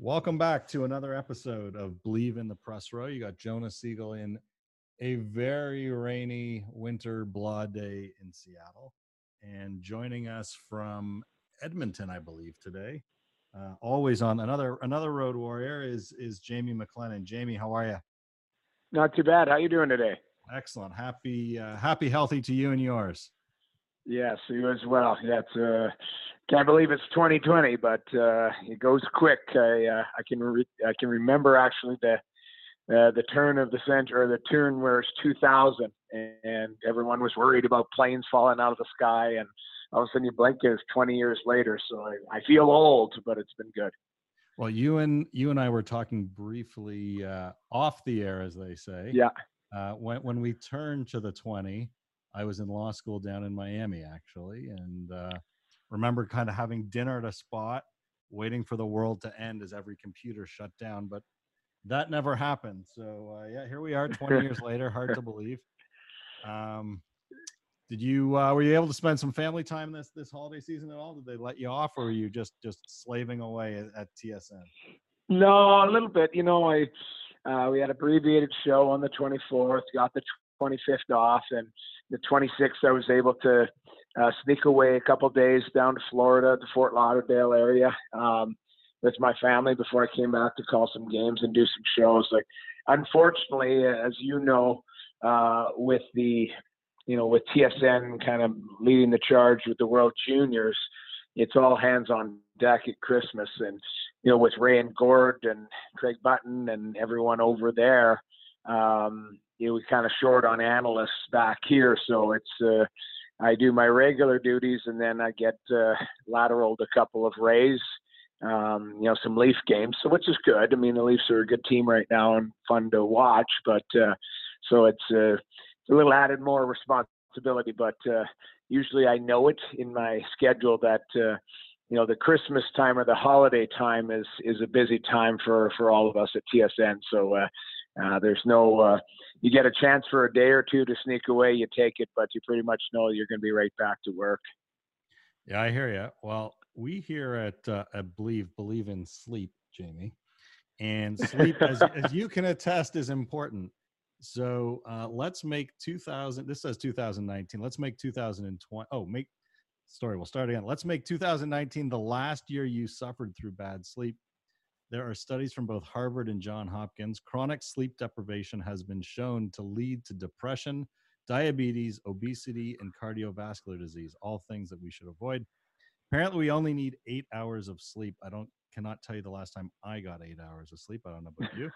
Welcome back to another episode of Believe in the Press Row. You got Jonah Siegel in a very rainy winter blah day in Seattle. And joining us from Edmonton, I believe, today, uh, always on another another road warrior is is Jamie McLennan. Jamie, how are you? Not too bad. How you doing today? Excellent. Happy uh, happy healthy to you and yours. Yes, you as well. Yeah, it's uh, can't believe it's 2020, but uh, it goes quick. I uh, I can re- I can remember actually the uh, the turn of the century, or the turn where it's 2000, and everyone was worried about planes falling out of the sky, and all of a sudden you blink, it's 20 years later. So I, I feel old, but it's been good. Well, you and you and I were talking briefly uh, off the air, as they say. Yeah. Uh, when when we turned to the 20, I was in law school down in Miami actually, and uh, remember kind of having dinner at a spot, waiting for the world to end as every computer shut down. But that never happened. So uh, yeah, here we are, 20 years later. Hard to believe. Um, did you uh, were you able to spend some family time this this holiday season at all? Did they let you off, or were you just just slaving away at, at TSN? No, a little bit. You know, I uh, we had abbreviated show on the 24th, got the 25th off, and the 26th I was able to uh, sneak away a couple days down to Florida, the Fort Lauderdale area, um, with my family before I came back to call some games and do some shows. Like, unfortunately, as you know, uh, with the, you know, with TSN kind of leading the charge with the World Juniors, it's all hands on deck at Christmas, and you know, with Ray and Gord and Craig Button and everyone over there, um, you know, we kind of short on analysts back here, so it's. Uh, I do my regular duties and then I get uh, lateraled a couple of Rays, um, you know, some Leaf games, so which is good. I mean, the Leafs are a good team right now and fun to watch, but uh, so it's, uh, it's a little added more responsibility. But uh, usually I know it in my schedule that uh, you know the Christmas time or the holiday time is is a busy time for for all of us at TSN. So uh, uh, there's no, uh, you get a chance for a day or two to sneak away, you take it, but you pretty much know you're going to be right back to work. Yeah, I hear you. Well, we here at uh, I believe believe in sleep, Jamie, and sleep, as, as you can attest, is important. So uh, let's make 2000. This says 2019. Let's make 2020. Oh, make story. We'll start again. Let's make 2019 the last year you suffered through bad sleep. There are studies from both Harvard and John Hopkins. Chronic sleep deprivation has been shown to lead to depression, diabetes, obesity, and cardiovascular disease, all things that we should avoid. Apparently, we only need eight hours of sleep. I don't cannot tell you the last time I got eight hours of sleep. I don't know about you.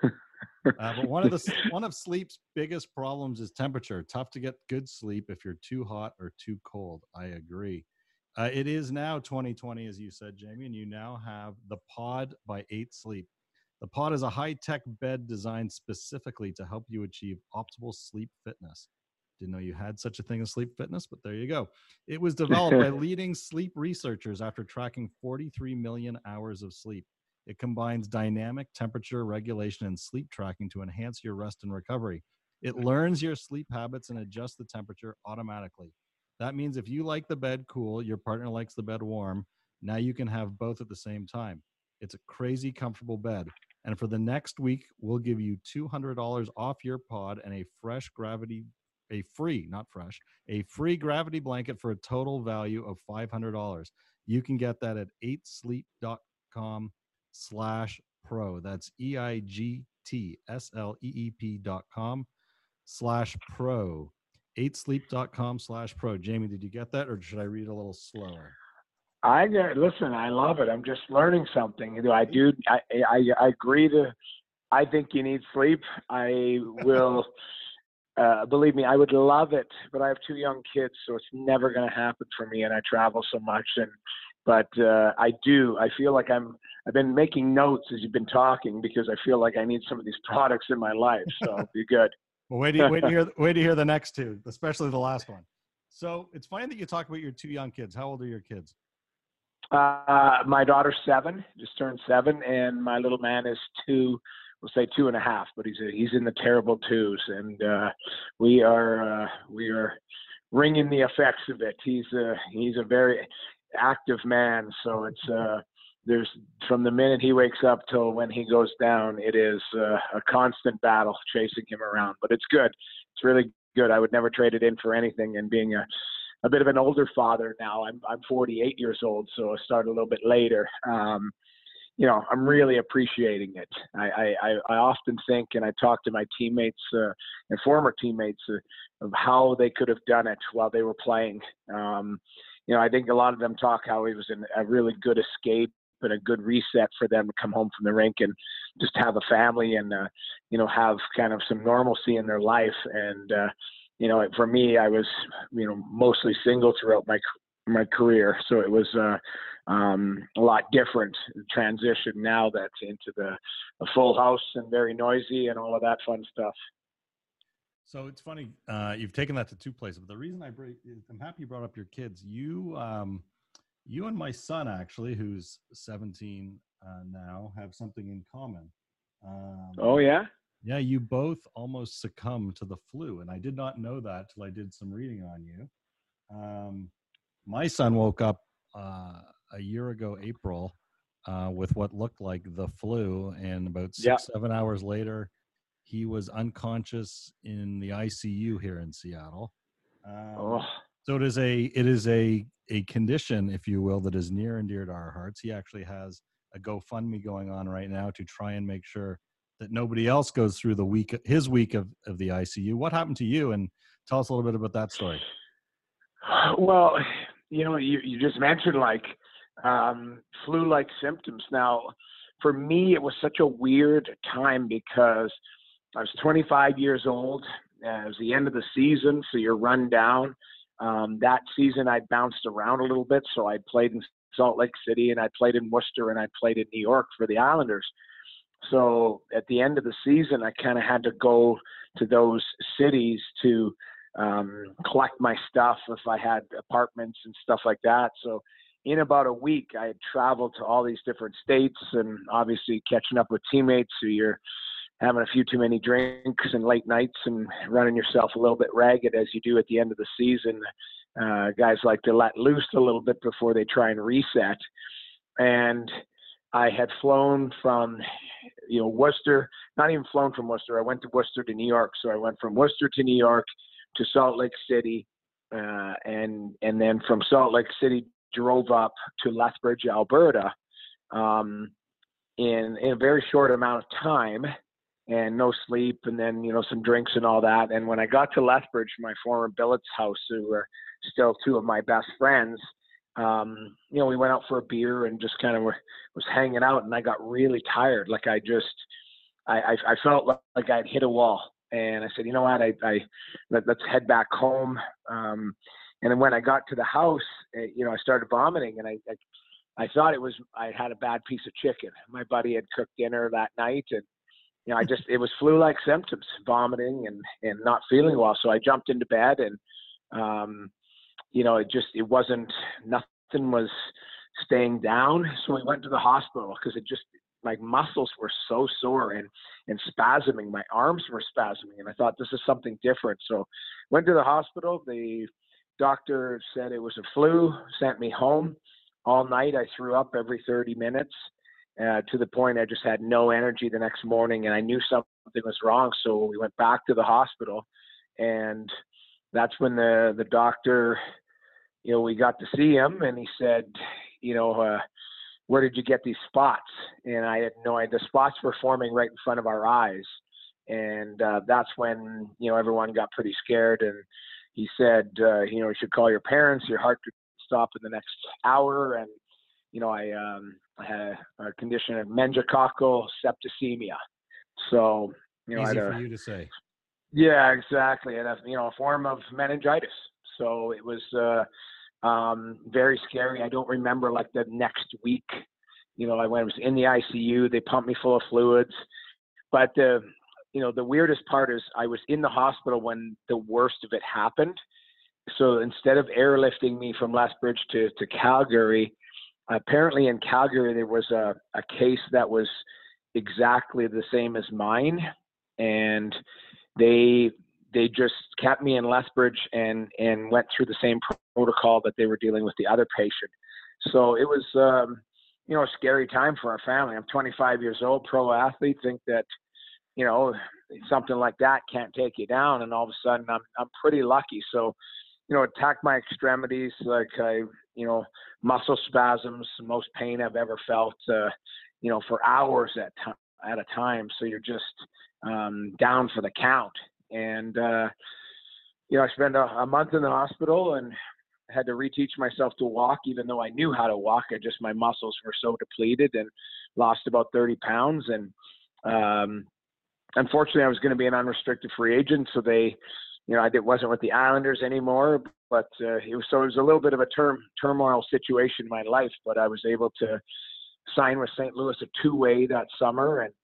Uh, but one of the one of sleep's biggest problems is temperature. Tough to get good sleep if you're too hot or too cold. I agree. Uh, it is now 2020, as you said, Jamie, and you now have the Pod by Eight Sleep. The Pod is a high tech bed designed specifically to help you achieve optimal sleep fitness. Didn't know you had such a thing as sleep fitness, but there you go. It was developed by leading sleep researchers after tracking 43 million hours of sleep. It combines dynamic temperature regulation and sleep tracking to enhance your rest and recovery. It learns your sleep habits and adjusts the temperature automatically. That means if you like the bed cool, your partner likes the bed warm, now you can have both at the same time. It's a crazy comfortable bed. And for the next week, we'll give you $200 off your pod and a fresh gravity, a free, not fresh, a free gravity blanket for a total value of $500. You can get that at 8sleep.com slash pro. That's E I G T S L E E P dot com slash pro. 8sleep.com slash pro. Jamie, did you get that or should I read a little slower? I get listen. I love it. I'm just learning something. You know, I do. I, I I agree to. I think you need sleep. I will. uh, believe me, I would love it, but I have two young kids, so it's never going to happen for me. And I travel so much, and but uh, I do. I feel like I'm. I've been making notes as you've been talking because I feel like I need some of these products in my life. So be good. Well, wait to, wait to hear wait to hear the next two, especially the last one. So it's funny that you talk about your two young kids. How old are your kids? Uh, my daughter's seven, just turned seven, and my little man is two. We'll say two and a half, but he's a, he's in the terrible twos, and uh, we are uh, we are ringing the effects of it. He's a he's a very active man, so it's uh, there's from the minute he wakes up till when he goes down, it is uh, a constant battle chasing him around. But it's good. It's really good. I would never trade it in for anything. And being a a bit of an older father now, I'm I'm 48 years old, so I start a little bit later. Um, you know, I'm really appreciating it. I, I, I often think, and I talk to my teammates uh, and former teammates uh, of how they could have done it while they were playing. Um, you know, I think a lot of them talk how he was an, a really good escape and a good reset for them to come home from the rink and just have a family and uh, you know have kind of some normalcy in their life. And uh, you know, for me, I was you know mostly single throughout my my career, so it was uh, um, a lot different transition now that's into the full house and very noisy and all of that fun stuff. So it's funny uh, you've taken that to two places. But the reason I bring, I'm happy you brought up your kids. You um, you and my son actually, who's 17 uh, now, have something in common. Um, oh yeah. Yeah, you both almost succumbed to the flu, and I did not know that till I did some reading on you. Um, my son woke up uh, a year ago, April, uh, with what looked like the flu, and about six, yeah. seven hours later, he was unconscious in the ICU here in Seattle. Um, oh. So it is a it is a a condition, if you will, that is near and dear to our hearts. He actually has a GoFundMe going on right now to try and make sure that nobody else goes through the week his week of, of the ICU. What happened to you? And tell us a little bit about that story. Well, you know, you, you just mentioned like um, flu-like symptoms. Now, for me, it was such a weird time because I was 25 years old. Uh, it was the end of the season, so you're run down. Um, that season, I bounced around a little bit, so I played in Salt Lake City, and I played in Worcester, and I played in New York for the Islanders. So at the end of the season, I kind of had to go to those cities to um, collect my stuff if I had apartments and stuff like that. So in about a week, I had traveled to all these different states and obviously catching up with teammates who you're having a few too many drinks and late nights and running yourself a little bit ragged as you do at the end of the season. Uh, guys like to let loose a little bit before they try and reset. And I had flown from, you know, Worcester, not even flown from Worcester. I went to Worcester to New York. So I went from Worcester to New York to Salt Lake City. Uh, and, and then from Salt Lake City, drove up to Lethbridge, Alberta, um, in, in a very short amount of time and no sleep and then you know some drinks and all that. And when i got to lethbridge my former billets house who were still two of my best friends um you know we went out for a beer and just kind of were, was hanging out and i got really tired. Like i just i i, I felt like i'd hit a wall. And i said you know what? I i let, us head back home. Um And then when I got to the house, eh, you know, I started vomiting, and I, I, I thought it was I had a bad piece of chicken. My buddy had cooked dinner that night, and you know, I just it was flu-like symptoms, vomiting and and not feeling well. So I jumped into bed, and um, you know, it just it wasn't nothing was staying down. So we went to the hospital because it just my muscles were so sore and and spasming. My arms were spasming, and I thought this is something different. So went to the hospital. The doctor said it was a flu. Sent me home. All night I threw up every 30 minutes. Uh, to the point I just had no energy the next morning, and I knew something was wrong. So we went back to the hospital, and that's when the the doctor, you know, we got to see him, and he said, you know, uh, where did you get these spots? And I had no idea. The spots were forming right in front of our eyes. And uh, that's when, you know, everyone got pretty scared. And he said, uh, you know, you should call your parents. Your heart could stop in the next hour. And, you know, I, um, I had a condition of meningococcal septicemia. So, you know, Easy for a, you to say. yeah, exactly. And a you know, a form of meningitis. So it was uh, um, very scary. I don't remember like the next week. You know, I when I was in the ICU, they pumped me full of fluids. But the you know the weirdest part is I was in the hospital when the worst of it happened. So instead of airlifting me from Lethbridge to to Calgary, apparently in Calgary there was a, a case that was exactly the same as mine, and they they just kept me in Lethbridge and and went through the same protocol that they were dealing with the other patient. So it was um, you know a scary time for our family. I'm 25 years old, pro athlete. Think that you know something like that can't take you down, and all of a sudden I'm I'm pretty lucky. So you know attack my extremities like I you know muscle spasms, most pain I've ever felt. Uh, you know for hours at time at a time. So you're just um, down for the count. And, uh, you know, I spent a, a month in the hospital and had to reteach myself to walk, even though I knew how to walk. I just, my muscles were so depleted and lost about 30 pounds. And, um, unfortunately, I was going to be an unrestricted free agent. So they, you know, I did, wasn't with the Islanders anymore, but uh, it was so it was a little bit of a term turmoil situation in my life. But I was able to sign with St. Louis a two-way that summer and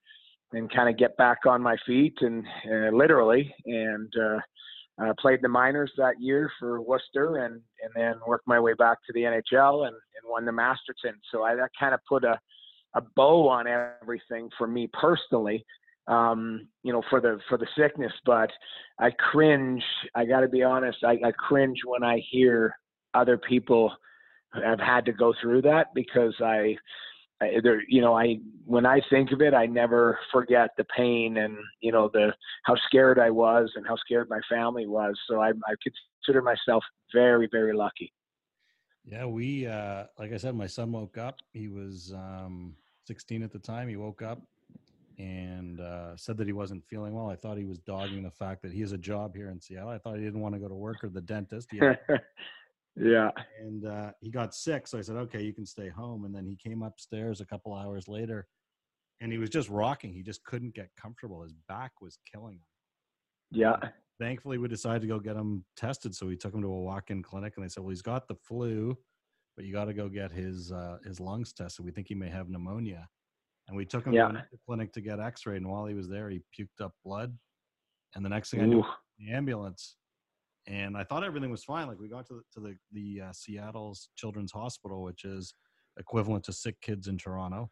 and kind of get back on my feet and uh, literally and uh, uh, played the minors that year for Worcester and and then worked my way back to the NHL and, and won the Masterton. So I that kind of put a a bow on everything for me personally. Um, you know, for the for the sickness, but I cringe. I got to be honest. I, I cringe when I hear other people have had to go through that because I I, there, you know, I when I think of it, I never forget the pain and you know the how scared I was and how scared my family was. So I, I consider myself very, very lucky. Yeah, we uh like I said, my son woke up. He was um 16 at the time. He woke up and uh, said that he wasn't feeling well. I thought he was dogging the fact that he has a job here in Seattle. I thought he didn't want to go to work or the dentist. Had yeah. and uh, he got sick. So I said, okay, you can stay home. And then he came upstairs a couple hours later and he was just rocking. He just couldn't get comfortable. His back was killing him. Yeah. Thankfully, we decided to go get him tested. So we took him to a walk in clinic and they said, well, he's got the flu, but you got to go get his, uh, his lungs tested. We think he may have pneumonia. And we took him Yeah. to the clinic to get x rayed. And while he was there, he puked up blood. And the next thing I knew, the ambulance and i thought everything was fine like we got to the, to the, the uh, seattle's children's hospital which is equivalent to sick kids in toronto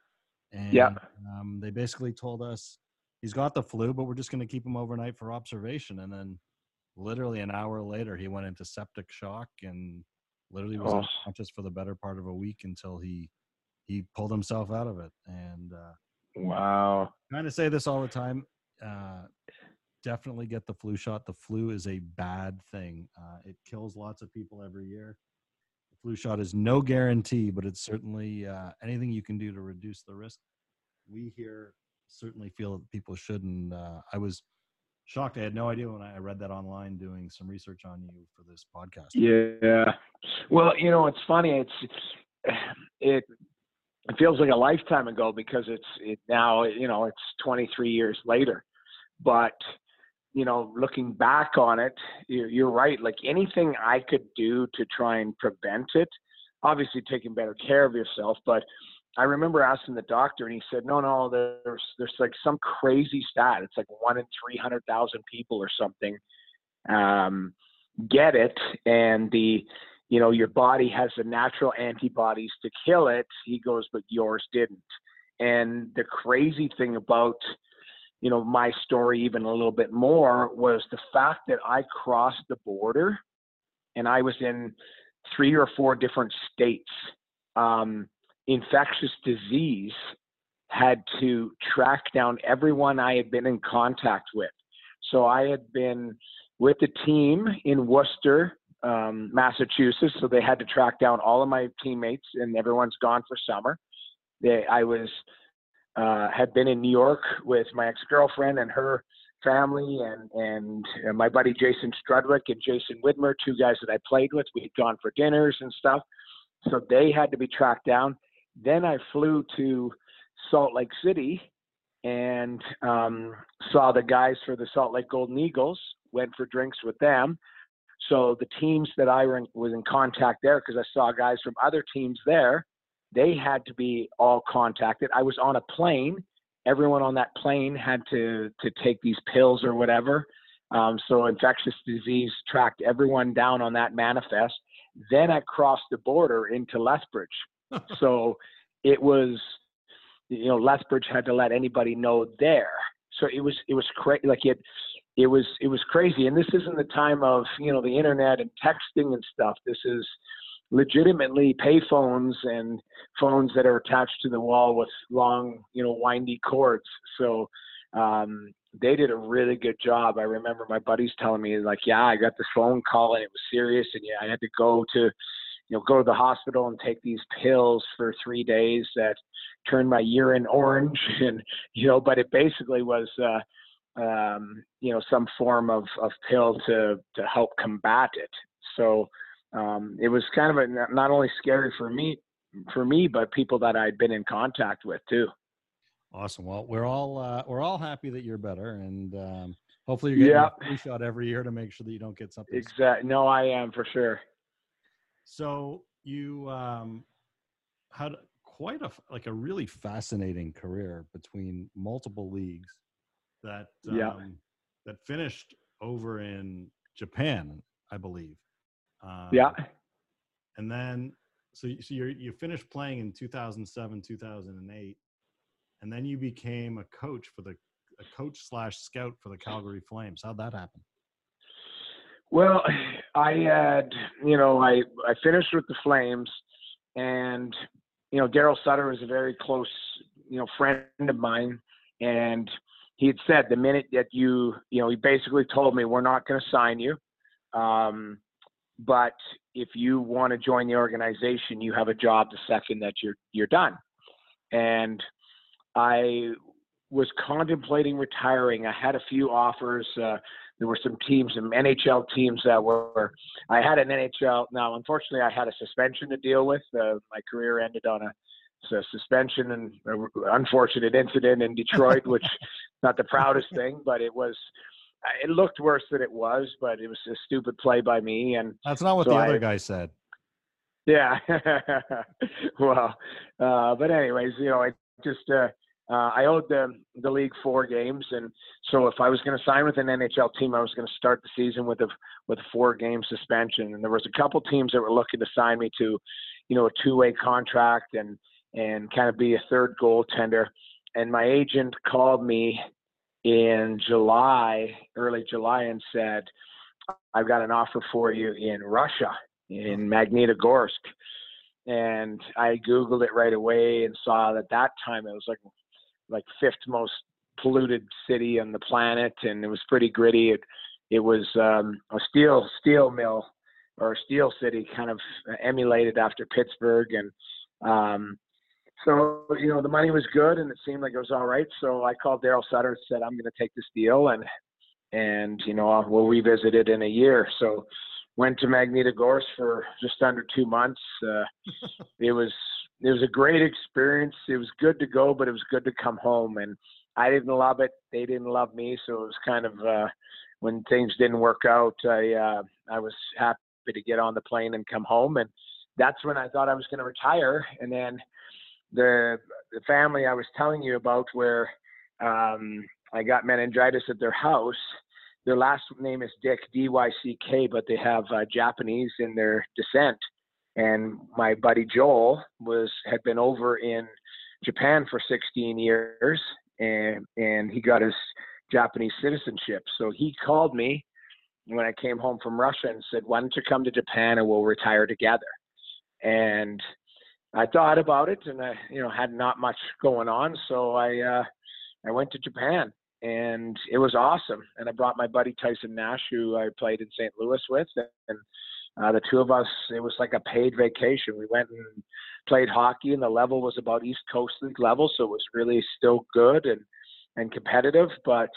and Yeah. um, they basically told us he's got the flu but we're just going to keep him overnight for observation and then literally an hour later he went into septic shock and literally was Oh. unconscious for the better part of a week until he he pulled himself out of it and uh, Wow. kind of say this all the time. Uh, definitely get the flu shot. The flu is a bad thing. Uh, it kills lots of people every year. The flu shot is no guarantee, but it's certainly uh, anything you can do to reduce the risk. We here certainly feel that people shouldn't. uh, I was shocked. I had no idea when I read that online doing some research on you for this podcast. Yeah. Well, you know, it's funny. It's it it feels like a lifetime ago because it's it now. You know, it's 23 years later. But you know, looking back on it, you're, you're right. Like anything I could do to try and prevent it, obviously taking better care of yourself. But I remember asking the doctor, and he said, "No, no, there's there's like some crazy stat. It's like one in three hundred thousand people or something um, get it, and the you know your body has the natural antibodies to kill it." He goes, "But yours didn't." And the crazy thing about you know my story even a little bit more was the fact that I crossed the border, and I was in three or four different states. Um, infectious disease had to track down everyone I had been in contact with. So I had been with the team in Worcester, um, Massachusetts. So they had to track down all of my teammates, and everyone's gone for summer. They, I was uh, had been in New York with my ex girlfriend and her family, and and uh, my buddy Jason Strudwick and Jason Widmer, two guys that I played with. We had gone for dinners and stuff. So they had to be tracked down. Then I flew to Salt Lake City and um, saw the guys for the Salt Lake Golden Eagles. Went for drinks with them. So the teams that I in, was in contact there, because I saw guys from other teams there, they had to be all contacted. I was on a plane. Everyone on that plane had to to take these pills or whatever. Um, so infectious disease tracked everyone down on that manifest. Then I crossed the border into Lethbridge. so it was, you know, Lethbridge had to let anybody know there. So it was it was crazy. Like it, it was it was crazy. And this isn't the time of you know the internet and texting and stuff. This is legitimately payphones and phones that are attached to the wall with long, you know, windy cords. So um, they did a really good job. I remember my buddies telling me like, yeah, I got this phone call and it was serious, and yeah, I had to go to, you know, go to the hospital and take these pills for three days that turned my urine orange, and you know, but it basically was. Uh, um, you know, some form of, of pill to, to help combat it. So, um, it was kind of a, not only scary for me, for me, but people that I'd been in contact with too. Awesome. Well, we're all uh, we're all happy that you're better, and um, hopefully you're getting yep. a shot every year to make sure that you don't get something. Exactly. No, I am for sure. So you um, had quite a like a really fascinating career between multiple leagues that um, yeah. that finished over in Japan, I believe. Um, yeah. And then, so, so you you finished playing in 2007, 2008, and then you became a coach for the a coach slash scout for the Calgary Flames. How'd that happen? Well, I had, you know, I I finished with the Flames, and you know, Darryl Sutter is a very close, you know, friend of mine, and he had said the minute that you, you know, he basically told me we're not going to sign you. Um, but if you want to join the organization, you have a job the second that you're you're done. And I was contemplating retiring. I had a few offers. Uh, there were some teams, some NHL teams that were. I had an NHL. Now, unfortunately, I had a suspension to deal with. Uh, my career ended on a, a suspension and unfortunate incident in Detroit, which not the proudest thing, but it was it looked worse than it was, but it was a stupid play by me. And that's not what so the other I, guy said. Yeah. well, uh, but anyways, you know, I just uh, uh, I owed the the league four games, and so if I was going to sign with an NHL team, I was going to start the season with a with a four game suspension. And there was a couple teams that were looking to sign me to, you know, a two way contract and and kind of be a third goaltender. And my agent called me in July, early July, and said, I've got an offer for you in Russia, in Magnitogorsk. And I Googled it right away and saw that that time it was like like fifth most polluted city on the planet, and it was pretty gritty. It it was um, a steel steel mill or a steel city, kind of emulated after Pittsburgh, and um, so you know the money was good and it seemed like it was all right. So I called Darryl Sutter and said I'm going to take this deal and and you know we'll revisit it in a year. So went to Magnitogorsk for just under two months. Uh, it was it was a great experience. It was good to go, but it was good to come home. And I didn't love it. They didn't love me, so it was kind of uh, when things didn't work out, I uh, I was happy to get on the plane and come home, and that's when I thought I was going to retire. And then the the family I was telling you about, where um, I got meningitis at their house. Their last name is Dyck D-Y-C-K, but they have uh, Japanese in their descent. And my buddy Joel was had been over in Japan for 16 years, and and he got his Japanese citizenship. So he called me when I came home from Russia and said, "Why don't you come to Japan and we'll retire together?" And I thought about it, and I, you know, had not much going on, so I, uh, I went to Japan, and it was awesome. And I brought my buddy Tyson Nash, who I played in St. Louis with, and uh, the two of us, it was like a paid vacation. We went and played hockey, and the level was about East Coast League level, so it was really still good and and competitive, but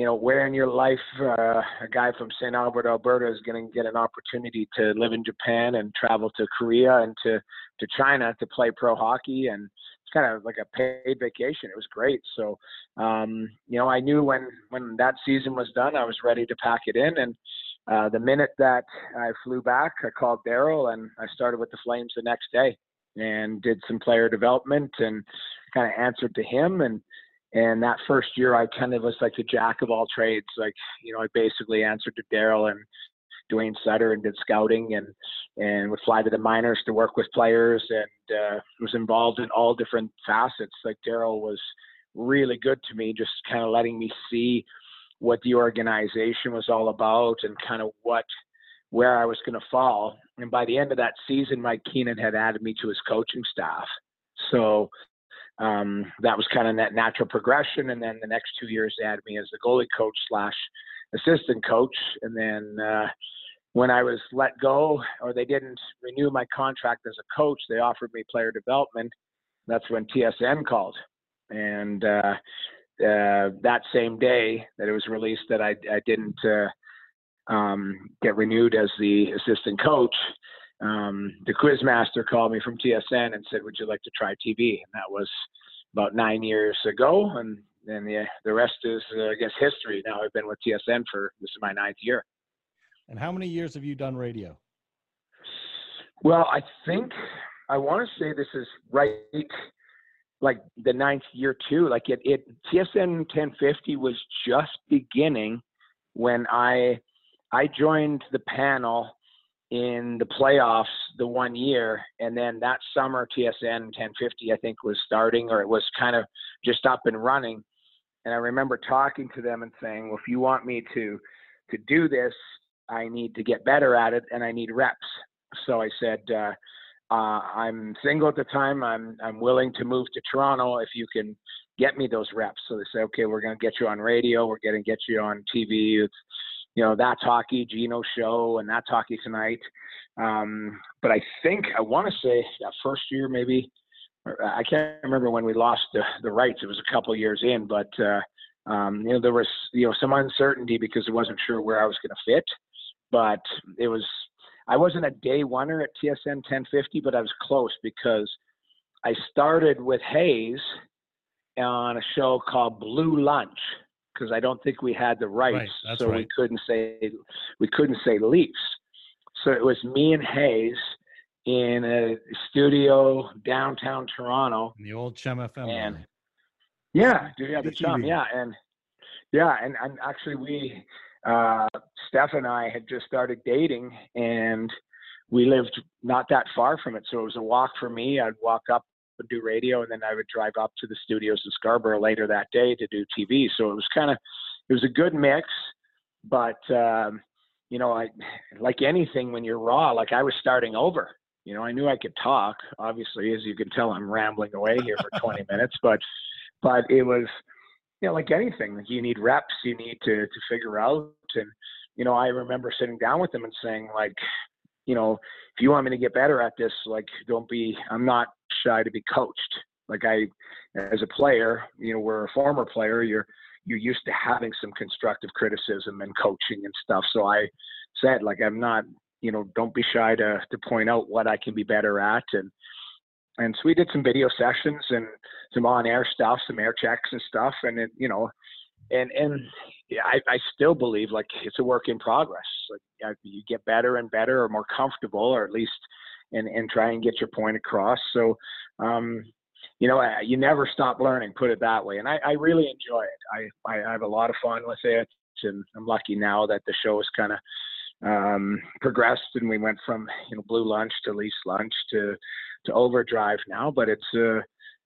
you know, where in your life uh, a guy from St. Albert, Alberta, is going to get an opportunity to live in Japan and travel to Korea and to to China to play pro hockey, and it's kind of like a paid vacation. It was great. So, um, you know, I knew when when that season was done, I was ready to pack it in, and uh, the minute that I flew back, I called Darryl and I started with the Flames the next day and did some player development and kind of answered to him and and that first year, I kind of was like the jack of all trades. Like, you know, I basically answered to Darryl and Duane Sutter and did scouting and and would fly to the minors to work with players and uh, was involved in all different facets. Like Darryl was really good to me, just kind of letting me see what the organization was all about and kind of what where I was going to fall. And by the end of that season, Mike Keenan had added me to his coaching staff. So um, that was kind of that natural progression. And then the next two years, they had me as the goalie coach slash assistant coach. And then uh, when I was let go, or they didn't renew my contract as a coach, they offered me player development. That's when TSN called, and uh, uh, that same day that it was released that I, I didn't uh, um, get renewed as the assistant coach um, the quizmaster called me from TSN and said, "Would you like to try TV?" And that was about nine years ago, and then the the rest is, uh, I guess, history. Now I've been with TSN for this is my ninth year. And how many years have you done radio? Well, I think I want to say this is right, like the ninth year too. Like it, it TSN 1050 was just beginning when I I joined the panel in the playoffs the one year, and then that summer TSN 1050 I think was starting, or it was kind of just up and running. And I remember talking to them and saying, "Well, if you want me to to do this, I need to get better at it, and I need reps." So I said, uh, uh, "I'm single at the time. I'm I'm willing to move to Toronto if you can get me those reps." So they said, "Okay, we're going to get you on radio. We're going to get you on TV. It's you know, that's hockey, Gino show, and that's hockey tonight. Um, but I think I want to say that first year, maybe I can't remember when we lost the, the rights. It was a couple years in, but uh, um, you know there was you know some uncertainty because I wasn't sure where I was going to fit. But it was I wasn't a day oneer at TSN 1050, but I was close because I started with Hayes on a show called Blue Lunch because I don't think we had the rights, right, so right. we couldn't say we couldn't say Leafs. So it was me and Hayes in a studio downtown Toronto. In the old CHUM FM. And yeah, dude, yeah, the chum, yeah, and yeah, and, and actually we, uh, Steph and I had just started dating, and we lived not that far from it, so it was a walk for me. I'd walk up and do radio, and then I would drive up to the studios in Scarborough later that day to do TV. So it was kind of, it was a good mix, but um, you know, I like anything when you're raw. Like I was starting over. You know, I knew I could talk. Obviously, as you can tell, I'm rambling away here for 20 minutes, but but it was, you know, like anything. Like you need reps. You need to to figure out. And you know, I remember sitting down with them and saying, like, you know, if you want me to get better at this, like, don't be. I'm not shy to be coached. Like I, as a player, you know, we're a former player. You're you're used to having some constructive criticism and coaching and stuff. So I said, like, I'm not, you know, don't be shy to to point out what I can be better at. And and so we did some video sessions and some on air stuff, some air checks and stuff. And it, you know, and and I, I still believe like it's a work in progress. Like you get better and better, or more comfortable, or at least and and try and get your point across. So, um, you know, you never stop learning. Put it that way, and I, I really enjoy it. I, I have a lot of fun with it, and I'm lucky now that the show has kind of um, progressed, and we went from you know Blue Lunch to Leafs Lunch to to Overdrive now. But it's uh,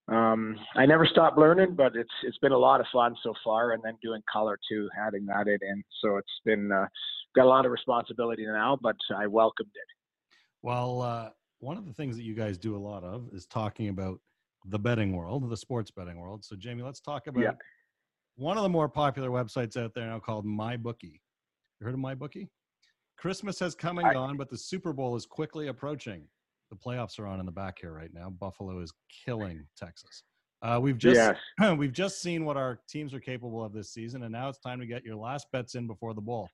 um, I never stopped learning, but it's it's been a lot of fun so far, and then doing color too, adding that in. So it's been uh, got a lot of responsibility now, but I welcomed it. Well, uh, one of the things that you guys do a lot of is talking about the betting world, the sports betting world. So, Jamie, let's talk about yeah. one of the more popular websites out there now called MyBookie. You heard of MyBookie? Christmas has come and gone, but the Super Bowl is quickly approaching. The playoffs are on in the back here right now. Buffalo is killing Texas. Uh, we've just yes. we've just seen what our teams are capable of this season, and now it's time to get your last bets in before the bowl.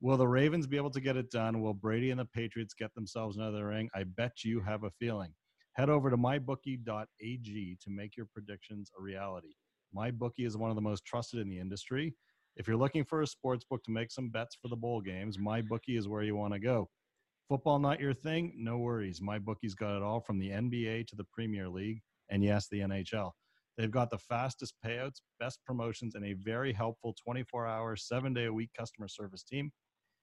Will the Ravens be able to get it done? Will Brady and the Patriots get themselves another ring? I bet you have a feeling. Head over to mybookie.ag to make your predictions a reality. MyBookie is one of the most trusted in the industry. If you're looking for a sports book to make some bets for the bowl games, MyBookie is where you want to go. Football not your thing? No worries. MyBookie's got it all from the NBA to the Premier League and yes, the NHL. They've got the fastest payouts, best promotions, and a very helpful 24 hour, seven day a week customer service team.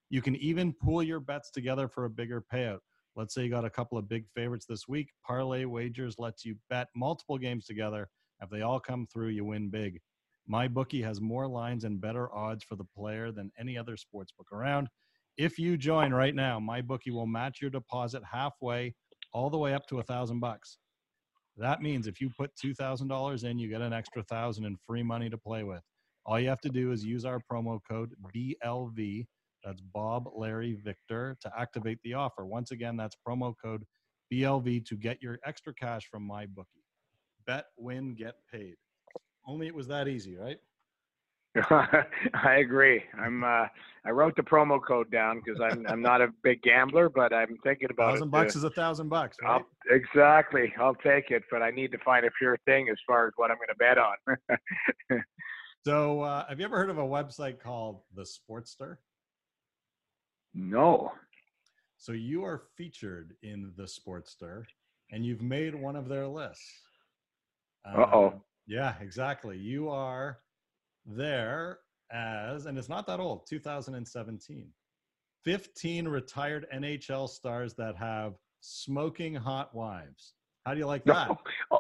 You can even pool your bets together for a bigger payout. Let's say you got a couple of big favorites this week. Parlay Wagers lets you bet multiple games together. If they all come through, you win big. My bookie has more lines and better odds for the player than any other sports book around. If you join right now, my bookie will match your deposit halfway, all the way up to a thousand bucks. That means if you put two thousand dollars in, you get an extra thousand in free money to play with. All you have to do is use our promo code BLV that's Bob, Larry, Victor to activate the offer. Once again, that's promo code BLV to get your extra cash from my bookie. Bet, win, get paid. Only it was that easy, right? I agree. I'm. Uh, I wrote the promo code down because I'm. I'm not a big gambler, but I'm thinking about thousand bucks is a thousand bucks. Right? I'll, exactly. I'll take it, but I need to find a pure thing as far as what I'm going to bet on. so, uh, have you ever heard of a website called the Sportster? No. So you are featured in the Sportster, and you've made one of their lists. Uh oh. Um, yeah, exactly. You are there as, and it's not that old, 2017. 15 retired NHL stars that have smoking hot wives. How do you like that? Oh,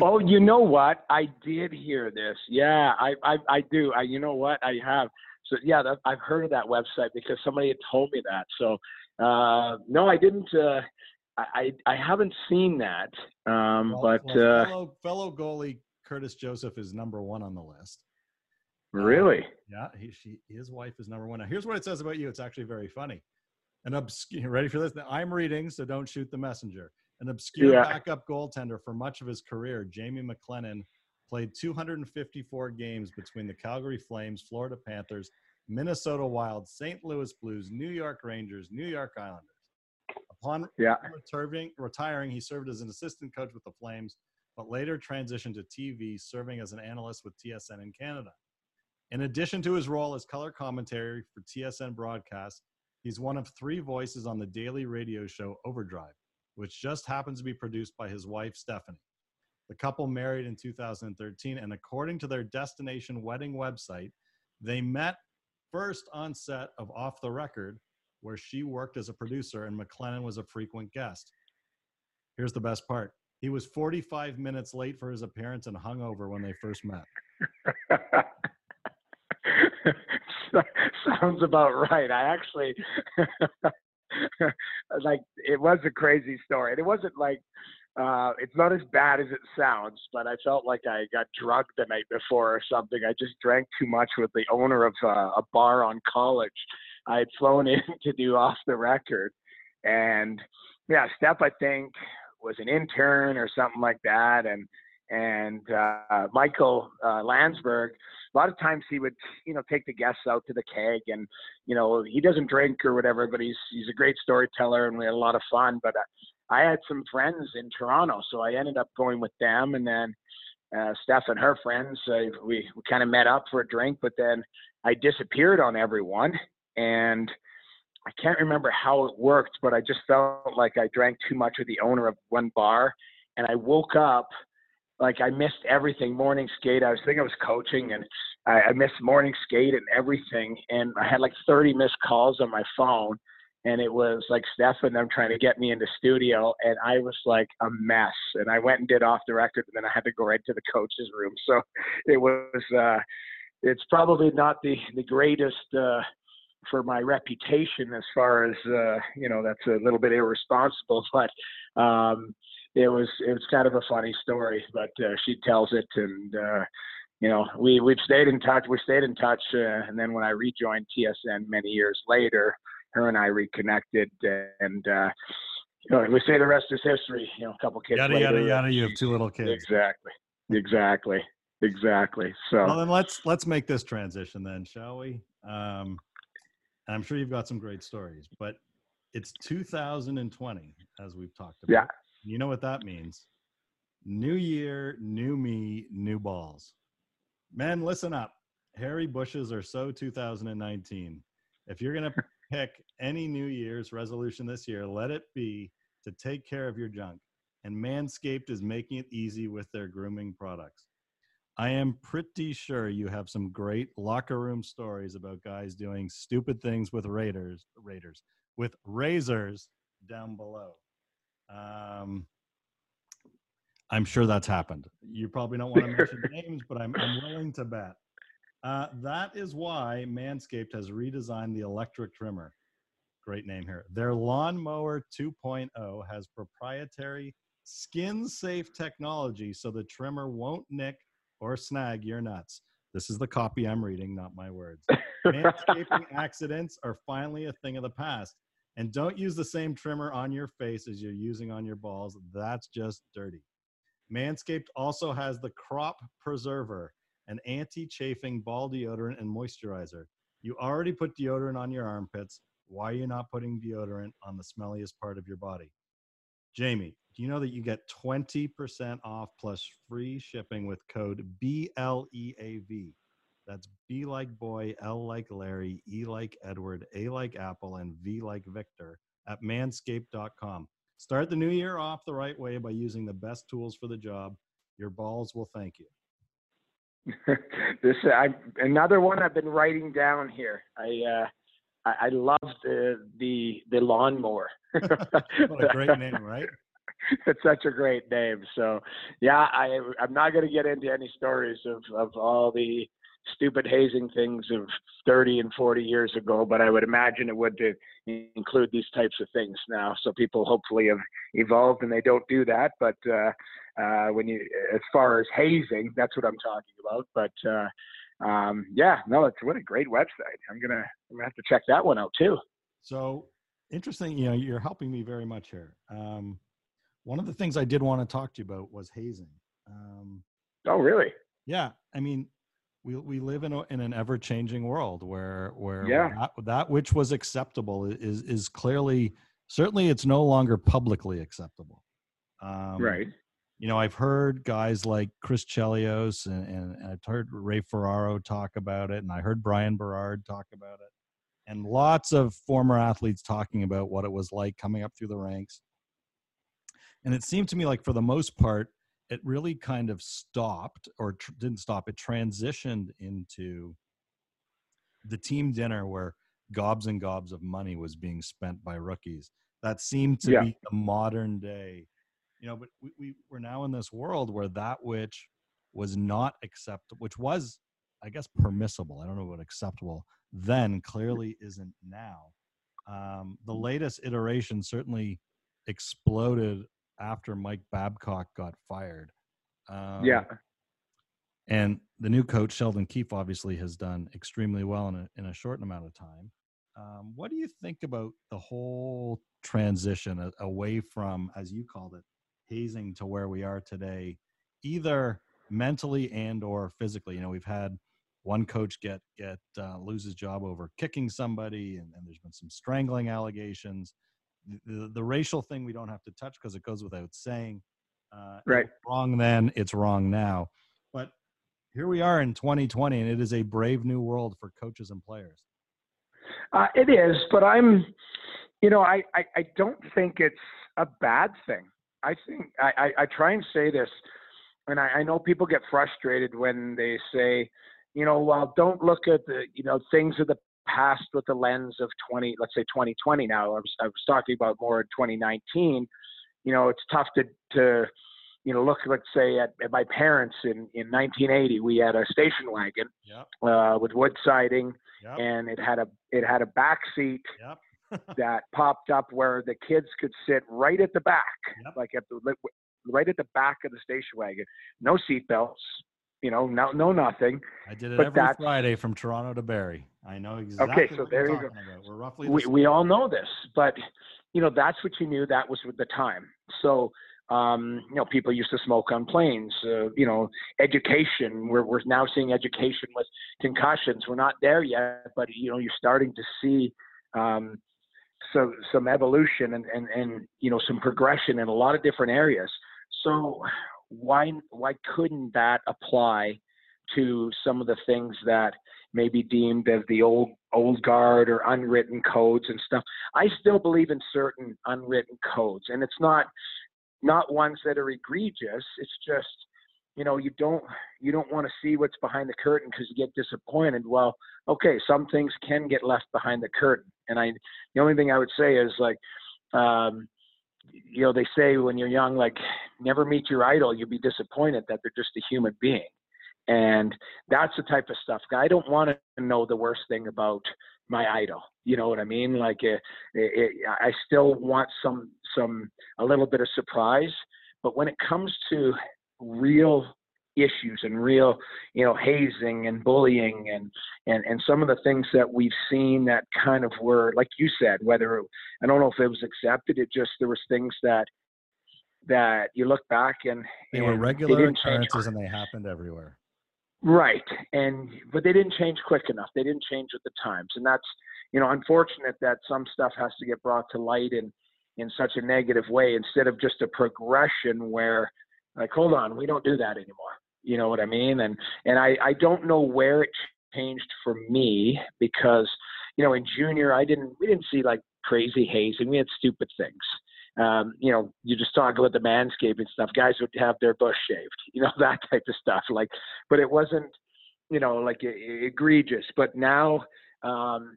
oh, you know what? I did hear this. Yeah, I, I, I do. I, you know what? I have. So yeah, that, I've heard of that website because somebody had told me that. So uh, no, I didn't. Uh, I I haven't seen that. Um, well, but well, uh, fellow, fellow goalie Curtis Joseph is number one on the list. Really? Uh, yeah, he, she, his wife is number one. Now, here's what it says about you. It's actually very funny. An obscure, ready for this? I'm reading, so don't shoot the messenger. An obscure yeah. backup goaltender for much of his career, Jamie McLennan played 254 games between the Calgary Flames, Florida Panthers, Minnesota Wild, St. Louis Blues, New York Rangers, New York Islanders. Upon yeah. retiring, retiring, he served as an assistant coach with the Flames, but later transitioned to TV, serving as an analyst with TSN in Canada. In addition to his role as color commentary for TSN broadcast, he's one of three voices on the daily radio show Overdrive, which just happens to be produced by his wife, Stephanie. The couple married in 2013, and according to their destination wedding website, they met first on set of Off the Record, where she worked as a producer and McLennan was a frequent guest. Here's the best part he was 45 minutes late for his appearance and hungover when they first met. Sounds about right. I actually like it was a crazy story. And it wasn't like uh, it's not as bad as it sounds, but I felt like I got drugged the night before or something. I just drank too much with the owner of uh, a bar on college. I had flown in to do off the record, and yeah, Steph I think was an intern or something like that, and and uh, Michael uh, Landsberg. A lot of times he would, you know, take the guests out to the keg, and you know, he doesn't drink or whatever, but he's he's a great storyteller, and we had a lot of fun. But uh, I had some friends in Toronto, so I ended up going with them, and then uh, Steph and her friends, uh, we, we kind of met up for a drink, but then I disappeared on everyone. And I can't remember how it worked, but I just felt like I drank too much with the owner of one bar. And I woke up like I missed everything morning skate. I was thinking I was coaching and I, I missed morning skate and everything. And I had like 30 missed calls on my phone and it was like Steph and them trying to get me into studio, and I was like a mess. And I went and did off the record, and then I had to go right to the coach's room. So it was, uh, it's probably not the the greatest uh, for my reputation as far as uh, you know. That's a little bit irresponsible, but um, it was it was kind of a funny story. But uh, she tells it, and uh, you know we we've stayed in touch. We stayed in touch, uh, and then when I rejoined TSN many years later her and I reconnected, and uh, you know, we say the rest is history. You know, a couple kids. Yada later, yada yada. You have two little kids. Exactly. Exactly. Exactly. So. Well, then let's let's make this transition then, shall we? Um, I'm sure you've got some great stories, but it's 2020 as we've talked about. Yeah. You know what that means? New year, new me, new balls. Men, listen up. Hairy bushes are so 2019. If you're gonna pick any New Year's resolution this year, let it be to take care of your junk. And Manscaped is making it easy with their grooming products. I am pretty sure you have some great locker room stories about guys doing stupid things with raiders, raiders with razors down below. Um, I'm sure that's happened. You probably don't want to mention names, but I'm, I'm willing to bet. Uh, that is why Manscaped has redesigned the electric trimmer. Great name here. Their Lawnmower 2.0 has proprietary skin safe technology so the trimmer won't nick or snag your nuts. This is the copy I'm reading, not my words. Manscaping accidents are finally a thing of the past. And don't use the same trimmer on your face as you're using on your balls. That's just dirty. Manscaped also has the Crop Preserver an anti-chafing ball deodorant and moisturizer. You already put deodorant on your armpits. Why are you not putting deodorant on the smelliest part of your body? Jamie, do you know that you get 20% off plus free shipping with code BLEAV? That's B like boy, L like Larry, E like Edward, A like Apple, and V like Victor at manscaped.com. Start the new year off the right way by using the best tools for the job. Your balls will thank you. this I another one I've been writing down here. I uh, I, I love the the the lawnmower. what a great name, right? it's such a great name. So yeah, I I'm not going to get into any stories of of all the stupid hazing things of 30 and 40 years ago, but I would imagine it would include these types of things now. So people hopefully have evolved and they don't do that. But uh, uh, when you, as far as hazing, that's what I'm talking about. But uh, um, yeah, no, it's what a great website. I'm gonna I'm gonna have to check that one out too. So interesting. You know, you're helping me very much here. Um, one of the things I did want to talk to you about was hazing. Um, oh, really? Yeah. I mean, we we live in a, in an ever changing world where where yeah. that, that which was acceptable is is clearly certainly it's no longer publicly acceptable. Um, right. You know, I've heard guys like Chris Chelios and, and, and I've heard Ray Ferraro talk about it, and I heard Bryan Berard talk about it, and lots of former athletes talking about what it was like coming up through the ranks. And it seemed to me like, for the most part, it really kind of stopped or tr- didn't stop it transitioned into the team dinner where gobs and gobs of money was being spent by rookies. That seemed to yeah. be the modern day you know but we, we we're now in this world where that which was not acceptable which was i guess permissible i don't know what acceptable then clearly isn't now. Um, the latest iteration certainly exploded after Mike Babcock got fired. Um, yeah. And the new coach, Sheldon Keefe, obviously has done extremely well in a, in a short amount of time. Um, what do you think about the whole transition away from, as you called it, hazing to where we are today, either mentally and or physically? You know, we've had one coach get get uh, lose his job over kicking somebody, and, and there's been some strangling allegations the, the racial thing we don't have to touch because it goes without saying. Uh, Right. Wrong then, it's wrong now. But here we are in 2020, and it is a brave new world for coaches and players. Uh, it is, but I'm, you know, I, I, I don't think it's a bad thing. I think I, I, I try and say this, and I, I know people get frustrated when they say, you know, well, don't look at the, you know, things of the past with the lens of 20, let's say 2020 now. I was, I was talking about more in 2019. You know, it's tough to, to, you know, look, let's say at, at my parents in, in 1980, we had a station wagon Yep. uh, with wood siding Yep. and it had a, it had a back seat Yep. that popped up where the kids could sit right at the back, like at the right at the back of the station wagon. No seatbelts, you know, no no nothing. I did it But every Friday from Toronto to Barrie. I know exactly Okay, so what there you go. about. We're roughly We we all know this, but you know that's what you knew. That was with the time. So. Um, you know, people used to smoke on planes. Uh, you know, education. We're we're now seeing education with concussions. We're not there yet, but you know, you're starting to see um, so some evolution and, and and you know some progression in a lot of different areas. So why why couldn't that apply to some of the things that may be deemed as the old old guard or unwritten codes and stuff? I still believe in certain unwritten codes, and it's not not ones that are egregious. It's just you know you don't you don't want to see what's behind the curtain because you get disappointed. Well, okay, some things can get left behind the curtain, and I the only thing I would say is like, um, you know, they say when you're young, like, never meet your idol. You'll be disappointed that they're just a human being, and that's the type of stuff. I don't want to know the worst thing about my idol. You know what I mean? Like, eh, eh, eh, it, it, I still want some some a little bit of surprise, but when it comes to real issues and real you know hazing and bullying and and and some of the things that we've seen that kind of were like you said whether i don't know if it was accepted it just there was things that that you look back and They were regular didn't occurrences and they happened everywhere. Right. And but they didn't change quick enough. They didn't change with the times. And that's, you know, unfortunate that some stuff has to get brought to light in in such a negative way instead of just a progression where like, hold on, we don't do that anymore. You know what I mean? And and I, I don't know where it changed for me because, you know, in junior I didn't we didn't see like crazy hazing. We had stupid things. Um, you know, you just talk about the manscaping stuff. Guys would have their bush shaved, you know, that type of stuff. Like, but it wasn't, you know, like egregious. But now, um,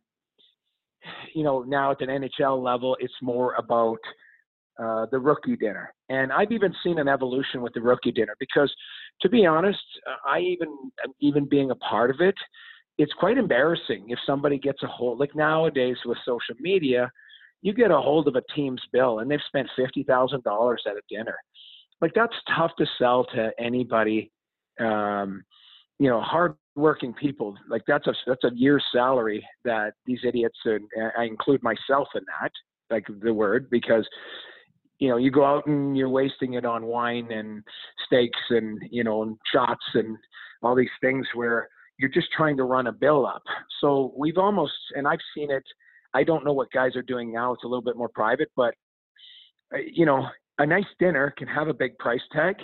you know, now at an NHL level, it's more about uh, the rookie dinner. And I've even seen an evolution with the rookie dinner because, to be honest, I even even being a part of it, it's quite embarrassing if somebody gets a hold. Like nowadays with social media, you get a hold of a team's bill and they've spent fifty thousand dollars at a dinner. Like that's tough to sell to anybody. Um, you know, hardworking people. Like that's a that's a year's salary that these idiots and I include myself in that. Like the word because you know you go out and you're wasting it on wine and steaks and you know and shots and all these things where you're just trying to run a bill up. So we've almost and I've seen it I don't know what guys are doing now. It's a little bit more private, but uh, you know, a nice dinner can have a big price tag,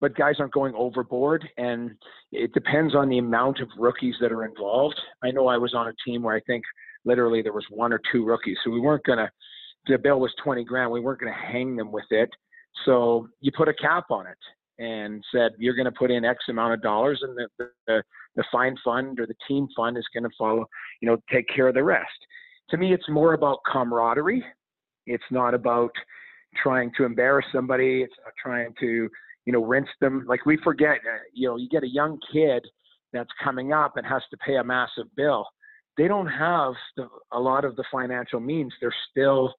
but guys aren't going overboard. And it depends on the amount of rookies that are involved. I know I was on a team where I think literally there was one or two rookies, so we weren't gonna. The bill was twenty grand. We weren't gonna hang them with it. So you put a cap on it and said you're going to put in X amount of dollars, and the the, the fine fund or the team fund is going to follow. You know, take care of the rest to me, it's more about camaraderie. It's not about trying to embarrass somebody. It's not trying to, you know, rinse them. Like we forget, uh, you know, you get a young kid that's coming up and has to pay a massive bill. They don't have the, a lot of the financial means. They're still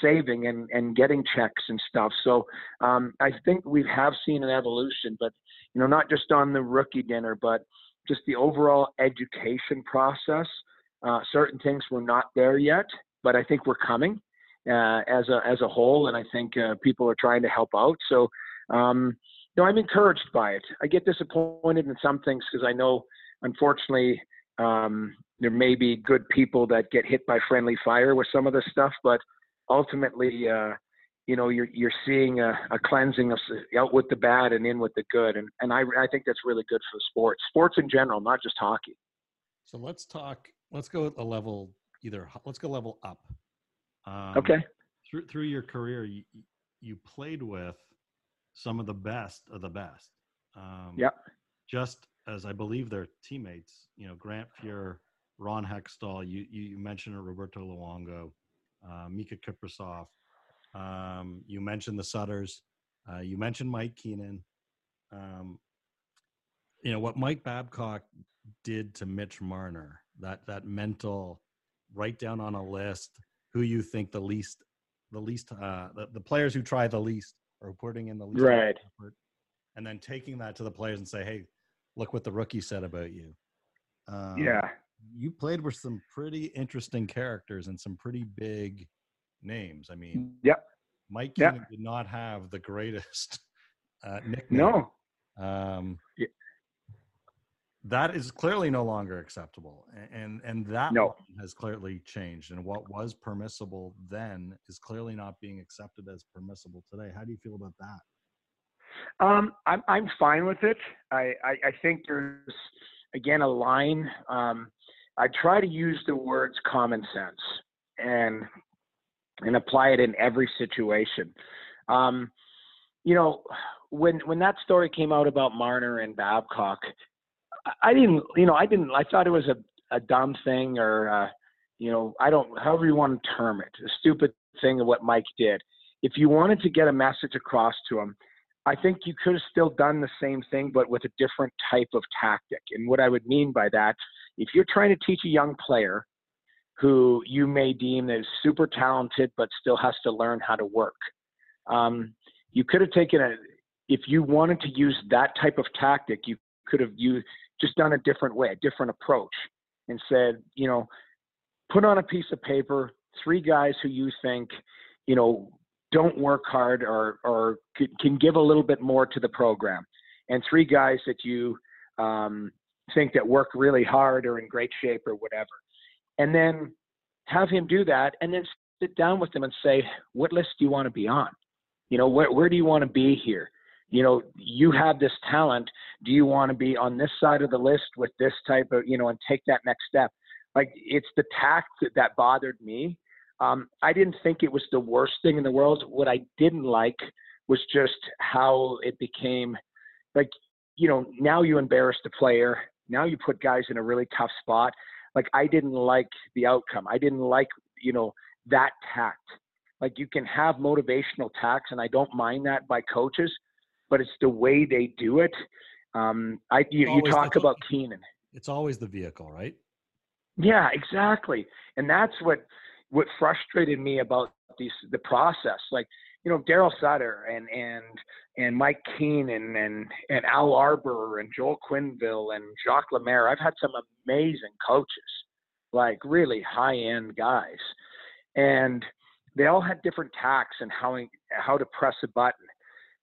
saving and, and getting checks and stuff. So um, I think we have seen an evolution, but you know, not just on the rookie dinner, but just the overall education process. Uh, certain things were not there yet, but I think we're coming uh, as a as a whole, and I think uh, people are trying to help out. So, um, know, I'm encouraged by it. I get disappointed in some things because I know, unfortunately, um, there may be good people that get hit by friendly fire with some of this stuff, but ultimately, uh, you know you're you're seeing a, a cleansing of out with the bad and in with the good, and and I I think that's really good for sports, sports in general, not just hockey. So let's talk. Let's go a level either. Let's go level up. Um, okay. Through through your career, you you played with some of the best of the best. Um, yeah. Just as I believe their teammates, you know, Grant Fuhr, Ron Hextall, you you mentioned Roberto Luongo, uh, Miikka Kiprusoff. Um, you mentioned the Sutters. Uh, you mentioned Mike Keenan. Um, you know what Mike Babcock did to Mitch Marner. That that mental, write down on a list who you think the least, the least, uh, the, the players who try the least or putting in the least right. effort, and then taking that to the players and say, hey, look what the rookie said about you. Um, yeah, you played with some pretty interesting characters and some pretty big names. I mean, yep. Mike yep. did not have the greatest uh, nickname. No. Um, yeah. That is clearly no longer acceptable, and and that no. has clearly changed. And what was permissible then is clearly not being accepted as permissible today. How do you feel about that? Um, I'm I'm fine with it. I, I, I think there's again a line. Um, I try to use the words common sense and and apply it in every situation. Um, you know, when when that story came out about Marner and Babcock, I didn't, you know, I didn't. I thought it was a a dumb thing, or uh, you know, I don't, however you want to term it, a stupid thing of what Mike did. If you wanted to get a message across to him, I think you could have still done the same thing, but with a different type of tactic. And what I would mean by that, if you're trying to teach a young player who you may deem is super talented but still has to learn how to work. Um, you could have taken a, if you wanted to use that type of tactic, you could have used, just done a different way, a different approach, and said, you know, put on a piece of paper three guys who you think, you know, don't work hard or, or can give a little bit more to the program, and three guys that you um, think that work really hard or in great shape or whatever. And then have him do that and then sit down with them and say what list do you want to be on? You know where, where do you want to be here? You know you have this talent. Do you want to be on this side of the list with this type of you know and take that next step? Like it's the tact that, bothered me. Um, i didn't think it was the worst thing in the world. What i didn't like was just how it became like you know now you embarrass the player now you put guys in a really tough spot like I didn't like the outcome. I didn't like, you know, that tact. Like you can have motivational tacts, and I don't mind that by coaches, but it's the way they do it. Um, I you, you talk about Keenan. It's always the vehicle, right? Yeah, exactly. And that's what what frustrated me about these the process. Like you know, Darryl Sutter and and and Mike Keenan and and Al Arbour and Joel Quenneville and Jacques Lemaire. I've had some amazing coaches, like really high end guys, and they all had different tacks and how how to press a button.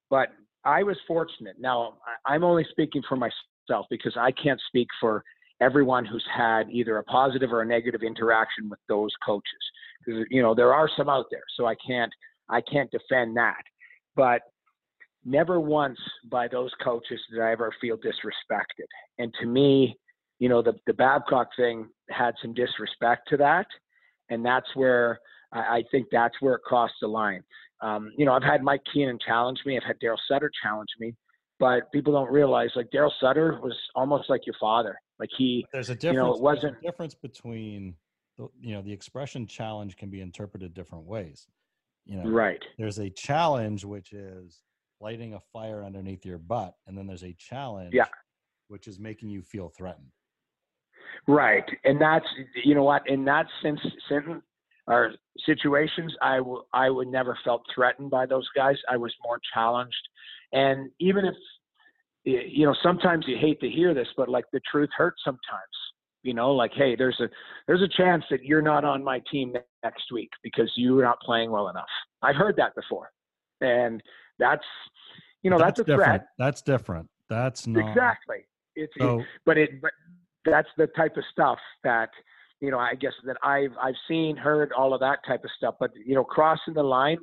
But I was fortunate. Now I'm only speaking for myself because I can't speak for everyone who's had either a positive or a negative interaction with those coaches. Because you know there are some out there, so I can't I can't defend that. But never once by those coaches did I ever feel disrespected. And to me, you know, the, the Babcock thing had some disrespect to that. And that's where I, I think that's where it crossed the line. Um, you know, I've had Mike Keenan challenge me, I've had Darryl Sutter challenge me, but people don't realize like Darryl Sutter was almost like your father. Like he, there's a difference. You know, it wasn't a difference between, you know, the expression challenge can be interpreted different ways. You know, right. There's a challenge which is lighting a fire underneath your butt, and then there's a challenge, yeah. which is making you feel threatened. Right, and that's you know what in that sense, sentence or situations, I, w- I would never felt threatened by those guys. I was more challenged, and even if you know sometimes you hate to hear this, but like the truth hurts sometimes you know like hey there's a there's a chance that you're not on my team next week because you're not playing well enough i've heard that before and that's you know that's, that's a different. threat that's different that's not exactly it's so, it, but it but that's the type of stuff that you know i guess that i've i've seen heard all of that type of stuff but you know crossing the line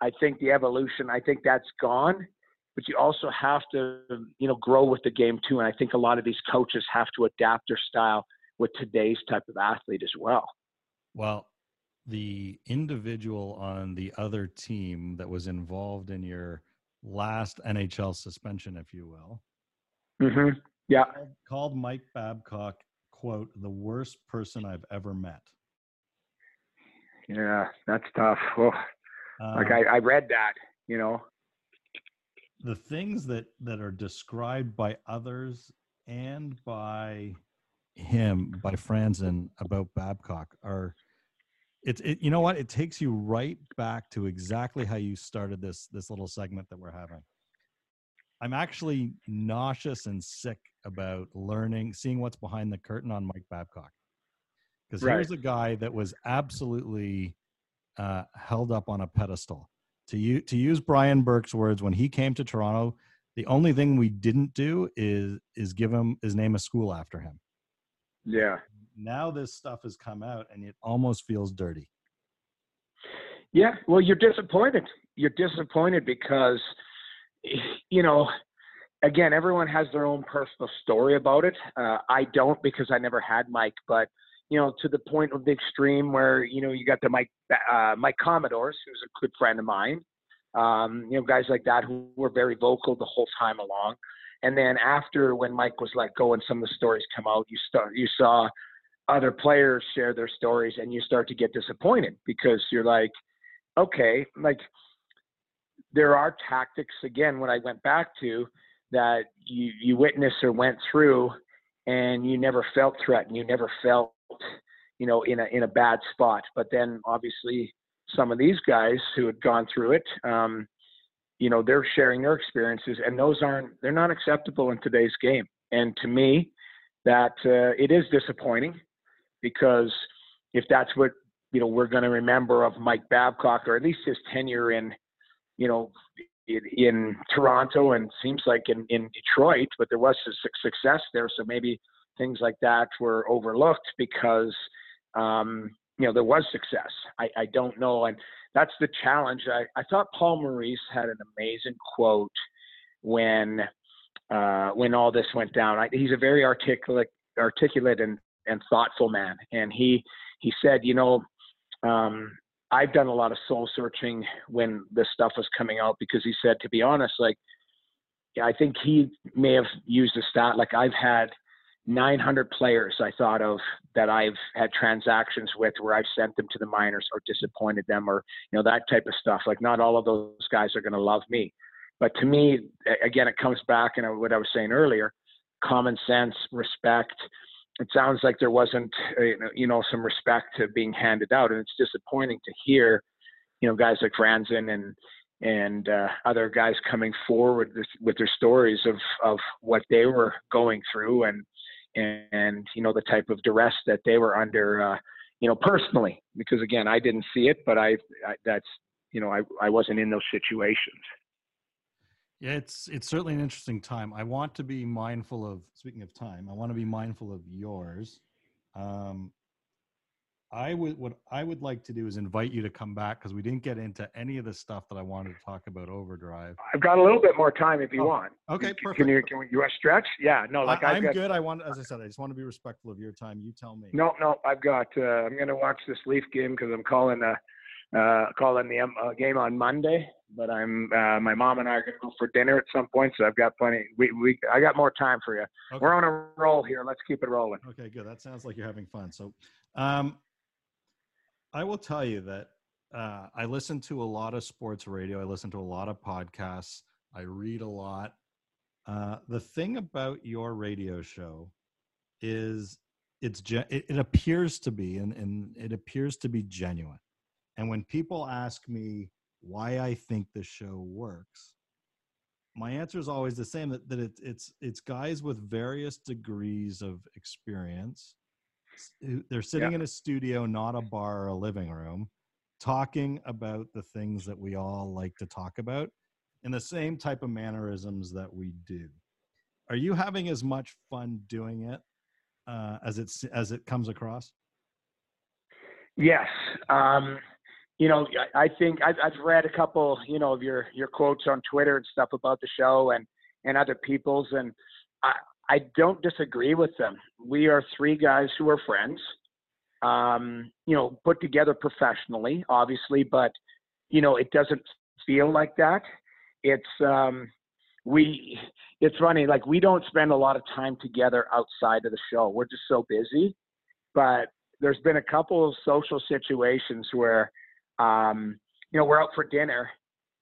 I think the evolution, I think that's gone. But you also have to, you know, grow with the game too. And I think a lot of these coaches have to adapt their style with today's type of athlete as well. Well, the individual on the other team that was involved in your last NHL suspension, if you will, mm-hmm. yeah, called, Mike Babcock quote the worst person I've ever met. Yeah, that's tough. Oh, um, like I, I read that, you know. The things that that are described by others and by him, by Franzen about Babcock are it's it, you know what? It takes you right back to exactly how you started this this little segment that we're having. I'm actually nauseous and sick about learning seeing what's behind the curtain on mike babcock. Because right. here's a guy that was absolutely uh, held up on a pedestal. To you to use brian burke's words when he came to toronto the only thing we didn't do is is give him his name a school after him yeah now this stuff has come out and it almost feels dirty. Yeah, well, you're disappointed. You're disappointed because, you know, again, everyone has their own personal story about it. Uh, I don't because I never had Mike, but you know, to the point of the extreme where you know you got the Mike uh, Mike Commodores, who's a good friend of mine. Um, you know, guys like that who were very vocal the whole time along. And then after when Mike was let go and some of the stories come out, you start you saw other players share their stories and you start to get disappointed because you're like, okay, like there are tactics again when I went back to that you you witnessed or went through and you never felt threatened, you never felt you know in a in a bad spot. But then obviously some of these guys who had gone through it, um, you know, they're sharing their experiences and those aren't they're not acceptable in today's game. And to me, that uh, it is disappointing because if that's what you know we're going to remember of Mike Babcock or at least his tenure in you know in, in Toronto and seems like in in Detroit, but there was success there, so maybe things like that were overlooked because um, you know there was success. I, I don't know, and that's the challenge. I, I thought Paul Maurice had an amazing quote when uh, when all this went down. I, he's a very articulate articulate and and thoughtful man. And he he said, you know, um, I've done a lot of soul searching when this stuff was coming out because he said, to be honest, like I think he may have used a stat like I've had 900 players I thought of that I've had transactions with where I've sent them to the minors or disappointed them or you know that type of stuff. Like not all of those guys are going to love me, but to me, again, it comes back and what I was saying earlier: common sense, respect, it sounds like there wasn't, uh, you know, some respect to being handed out, and it's disappointing to hear, you know, guys like Franzen and and uh, other guys coming forward with, with their stories of of what they were going through and and you know the type of duress that they were under, uh, you know, personally. Because again, I didn't see it, but I, I that's you know I I wasn't in those situations. Yeah, it's it's certainly an interesting time. I want to be mindful of speaking of time. I want to be mindful of yours. Um, I would what I would like to do is invite you to come back because we didn't get into any of the stuff that I wanted to talk about Overdrive. I've got a little bit more time if you oh, want. Okay, perfect. Can you can you stretch? Yeah, no, like I, am good. I want, as I said, I just want to be respectful of your time. You tell me. No, no, I've got. Uh, I'm going to watch this Leaf game because I'm calling a uh, calling the um, uh, game on Monday but I'm uh, my mom and I are gonna go for dinner at some point, so I've got plenty. We we I got more time for you. Okay. We're on a roll here. Let's keep it rolling. Okay, good. That sounds like you're having fun. So, um, I will tell you that uh, I listen to a lot of sports radio. I listen to a lot of podcasts. I read a lot. Uh, the thing about your radio show is it's it, it appears to be and, and it appears to be genuine. And when people ask me why I think the show works, my answer is always the same that, that it, it's it's guys with various degrees of experience. They're sitting yeah. in a studio, not a bar or a living room, talking about the things that we all like to talk about in the same type of mannerisms that we do. Are you having as much fun doing it uh, as it's as it comes across? Yes. Um, you know, I, I think I've, I've read a couple, you know, of your your quotes on Twitter and stuff about the show and and other people's, and I I don't disagree with them. We are three guys who are friends, um, you know, put together professionally, obviously, but you know, it doesn't feel like that. It's um, we. It's funny, like we don't spend a lot of time together outside of the show. We're just so busy, but there's been a couple of social situations where um, you know, we're out for dinner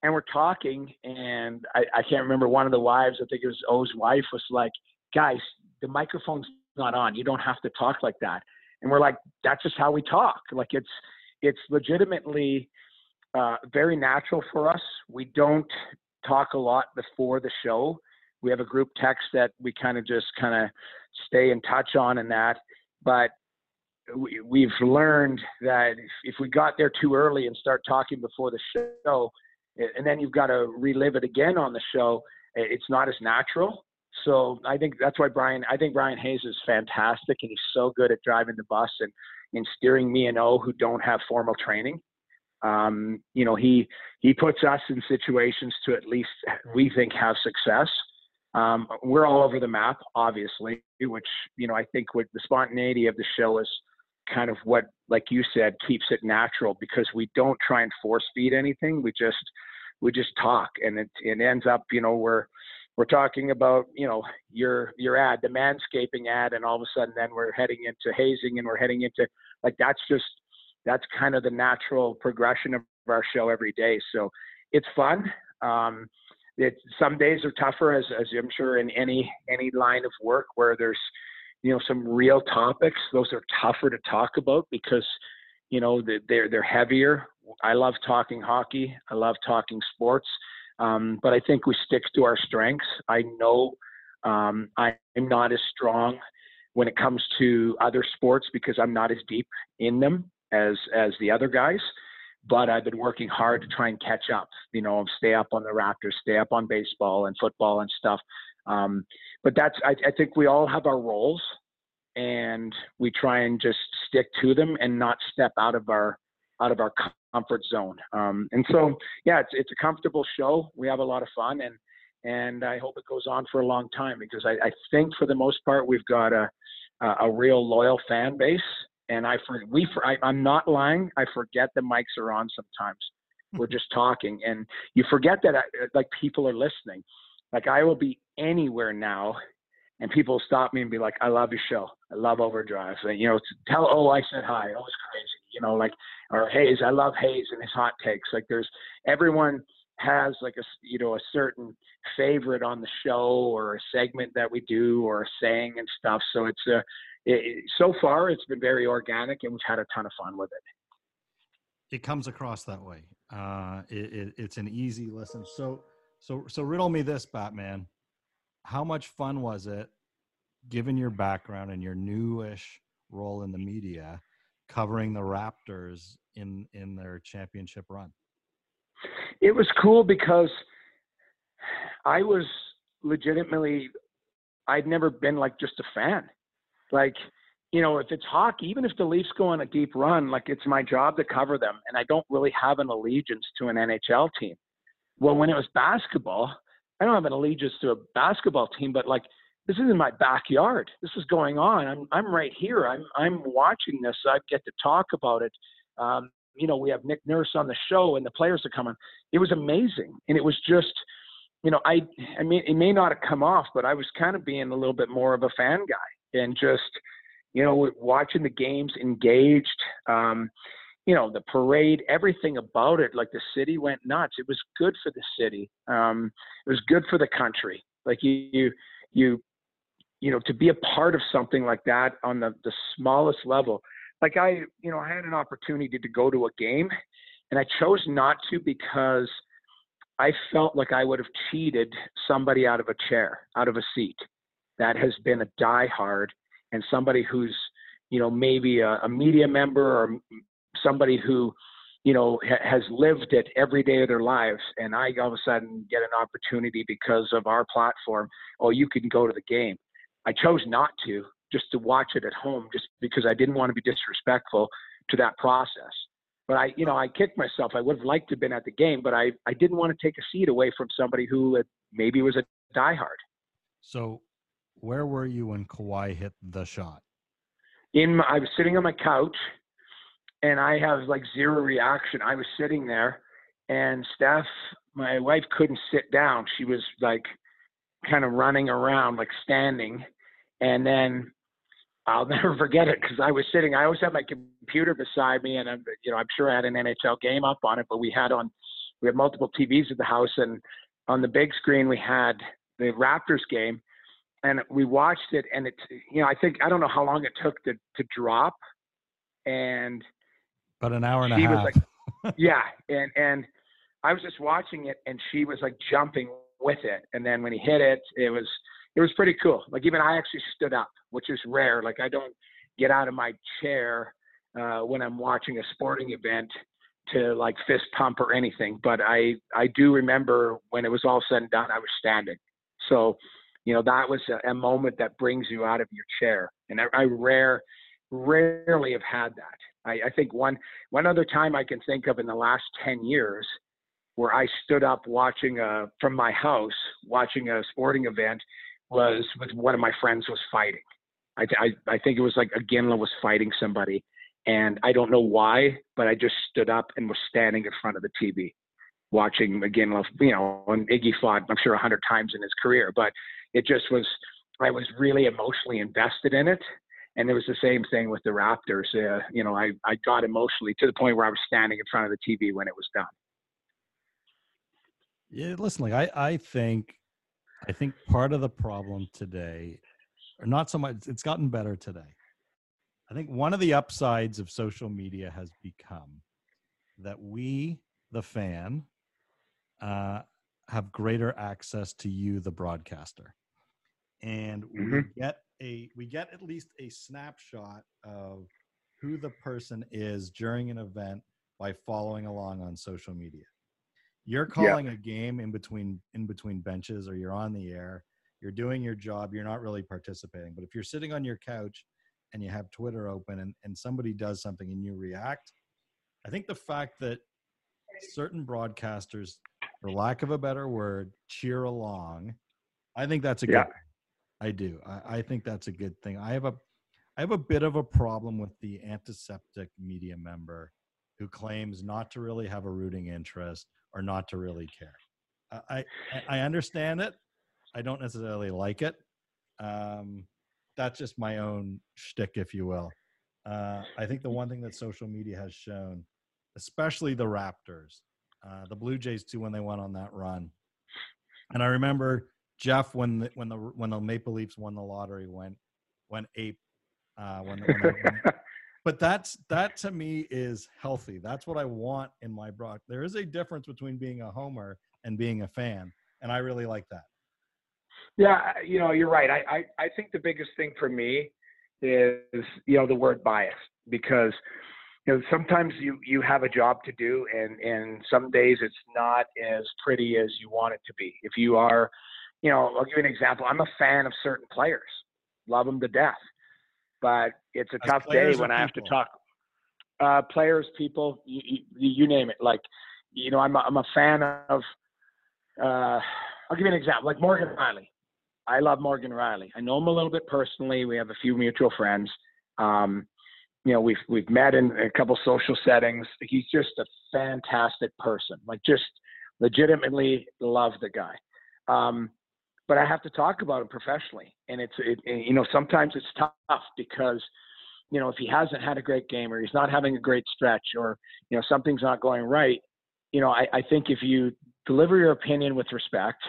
and we're talking, and I, I can't remember one of the wives. I think it was O's wife was like, "Guys, the microphone's not on. You don't have to talk like that." And we're like, "That's just how we talk. Like it's it's legitimately uh, very natural for us. We don't talk a lot before the show. We have a group text that we kind of just kind of stay in touch on and that. But we, have learned that if, if, we got there too early and start talking before the show, and then you've got to relive it again on the show, it's not as natural. So I think that's why Brian. I think Bryan Hayes is fantastic, and he's so good at driving the bus and, and steering me and O who don't have formal training. Um, you know, he he puts us in situations to at least we think have success. Um, we're all over the map, obviously, which you know I think with the spontaneity of the show is kind of what, like you said, keeps it natural because we don't try and force feed anything. We just we just talk, and it it ends up, you know, we're we're talking about you know your your ad, the manscaping ad, and all of a sudden then we're heading into hazing, and we're heading into like that's just that's kind of the natural progression of our show every day. So it's fun. Um, it, some days are tougher, as, as I'm sure in any any line of work where there's you know some real topics those are tougher to talk about because you know they're they're heavier i love talking hockey i love talking sports um, but i think we stick to our strengths i know um, i'm not as strong when it comes to other sports because i'm not as deep in them as as the other guys but I've been working hard to try and catch up, you know, stay up on the Raptors, stay up on baseball and football and stuff. Um, but that's I, I think we all have our roles, and we try and just stick to them and not step out of our out of our comfort zone. Um, and so, yeah, it's it's a comfortable show. We have a lot of fun, and and I hope it goes on for a long time because I, I think for the most part we've got a a real loyal fan base. And I for we for I, I'm not lying. I forget the mics are on sometimes. We're just talking, and you forget that I, uh, like people are listening. Like I will be anywhere now, and people stop me and be like, "I love your show. I love Overdrive." And, you know, tell oh I said hi. Oh, it's crazy. You know, like or Hayes. I love Hayes and his hot takes. Like there's everyone has like a you know a certain favorite on the show or a segment that we do or a saying and stuff. So it's a it, so far it's been very organic and we've had a ton of fun with it. It comes across that way. Uh, it, it, it's an easy listen. So so so riddle me this, Batman. How much fun was it, given your background and your newish role in the media, covering the Raptors in in their championship run? It was cool because I was legitimately I'd never been like just a fan. Like, you know, if it's hockey, even if the Leafs go on a deep run, like it's my job to cover them and I don't really have an allegiance to an NHL team. Well, when it was basketball, I don't have an allegiance to a basketball team, but like this is in my backyard. This is going on. I'm I'm right here. I'm I'm watching this. I get to talk about it. Um, you know, we have Nick Nurse on the show, and the players are coming. It was amazing, and it was just, you know, I I mean, it may not have come off, but I was kind of being a little bit more of a fan guy and just, you know, watching the games, engaged. Um, you know the parade everything about it like the city went nuts it was good for the city um it was good for the country like you you you, you know to be a part of something like that on the the smallest level. Like i you know i had an opportunity to go to a game and i chose not to because i felt like i would have cheated somebody out of a chair out of a seat. That has been a diehard and somebody who's you know maybe a, a media member or somebody who you know ha- has lived it every day of their lives and i all of a sudden get an opportunity because of our platform. Oh you can go to the game i chose not to just to watch it at home just because i didn't want to be disrespectful to that process but I, you know, I kicked myself. I would have liked to have been at the game, but I, I didn't want to take a seat away from somebody who maybe was a diehard. So, where were you when Kawhi hit the shot? In my, I was sitting on my couch, and I have like zero reaction. I was sitting there, and Steph, my wife, couldn't sit down. She was like kind of running around, like standing, and then I'll never forget it because I was sitting. I always had my computer beside me, and I'm, you know, I'm sure I had an NHL game up on it. But we had on, we had multiple TVs at the house, and on the big screen we had the Raptors game, and we watched it. And it's, you know, I think I don't know how long it took to to drop, and about an hour and a half. Like, yeah, and and I was just watching it, and she was like jumping with it. And then when he hit it, it was it was pretty cool. Like even I actually stood up, which is rare. Like I don't get out of my chair uh, when I'm watching a sporting event to like fist pump or anything. But I I do remember when it was all said and done, I was standing. So you know that was a, a moment that brings you out of your chair, and I, I rare rarely have had that. I, I think one one other time I can think of in the last ten years where I stood up watching a from my house watching a sporting event was with one of my friends was fighting. I, I, I think it was like Iginla was fighting somebody, and I don't know why, but I just stood up and was standing in front of the TV, watching Iginla. You know, and Iggy fought I'm sure a hundred times in his career, but it just was. I was really emotionally invested in it, and it was the same thing with the Raptors. Uh, you know, I I got emotionally to the point where I was standing in front of the TV when it was done. Yeah, listen, like I I think I think part of the problem today, or not so much, it's gotten better today. I think one of the upsides of social media has become that we, the fan, uh, have greater access to you, the broadcaster, and mm-hmm. we get a we get at least a snapshot of who the person is during an event by following along on social media. You're calling yeah. a game in between in between benches, or you're on the air. You're doing your job. You're not really participating. But if you're sitting on your couch and you have Twitter open and, and somebody does something and you react, I think the fact that certain broadcasters, for lack of a better word, cheer along, I think that's a yeah. good. I do. I, I think that's a good thing. I have a I have a bit of a problem with the antiseptic media member who claims not to really have a rooting interest or not to really care. I I understand it. I don't necessarily like it. Um, that's just my own shtick, if you will. Uh, I think the one thing that social media has shown, especially the Raptors, uh, the Blue Jays too, when they went on that run, and I remember Jeff when the, when the when the Maple Leafs won the lottery went went ape uh, when, when, when but that's that to me is healthy. That's what I want in my brock. There is a difference between being a homer and being a fan, and I really like that. Yeah, you know, you're right. I, I, I think the biggest thing for me is you know the word bias because you know sometimes you you have a job to do and and some days it's not as pretty as you want it to be. If you are, you know, I'll give you an example. I'm a fan of certain players, love them to death but it's a As tough day when I have to talk. Uh, players, people, you, you, you, name it. Like, you know, I'm a, I'm a fan of. Uh, I'll give you an example, like Morgan Rielly, I love Morgan Rielly. I know him a little bit personally. We have a few mutual friends. Um, you know, we've we've met in a couple social settings. He's just a fantastic person. Like, just legitimately love the guy. Um, but I have to talk about him professionally. And it's, it, you know, sometimes it's tough because, you know, if he hasn't had a great game or he's not having a great stretch or, you know, something's not going right, you know, I, I think if you deliver your opinion with respect,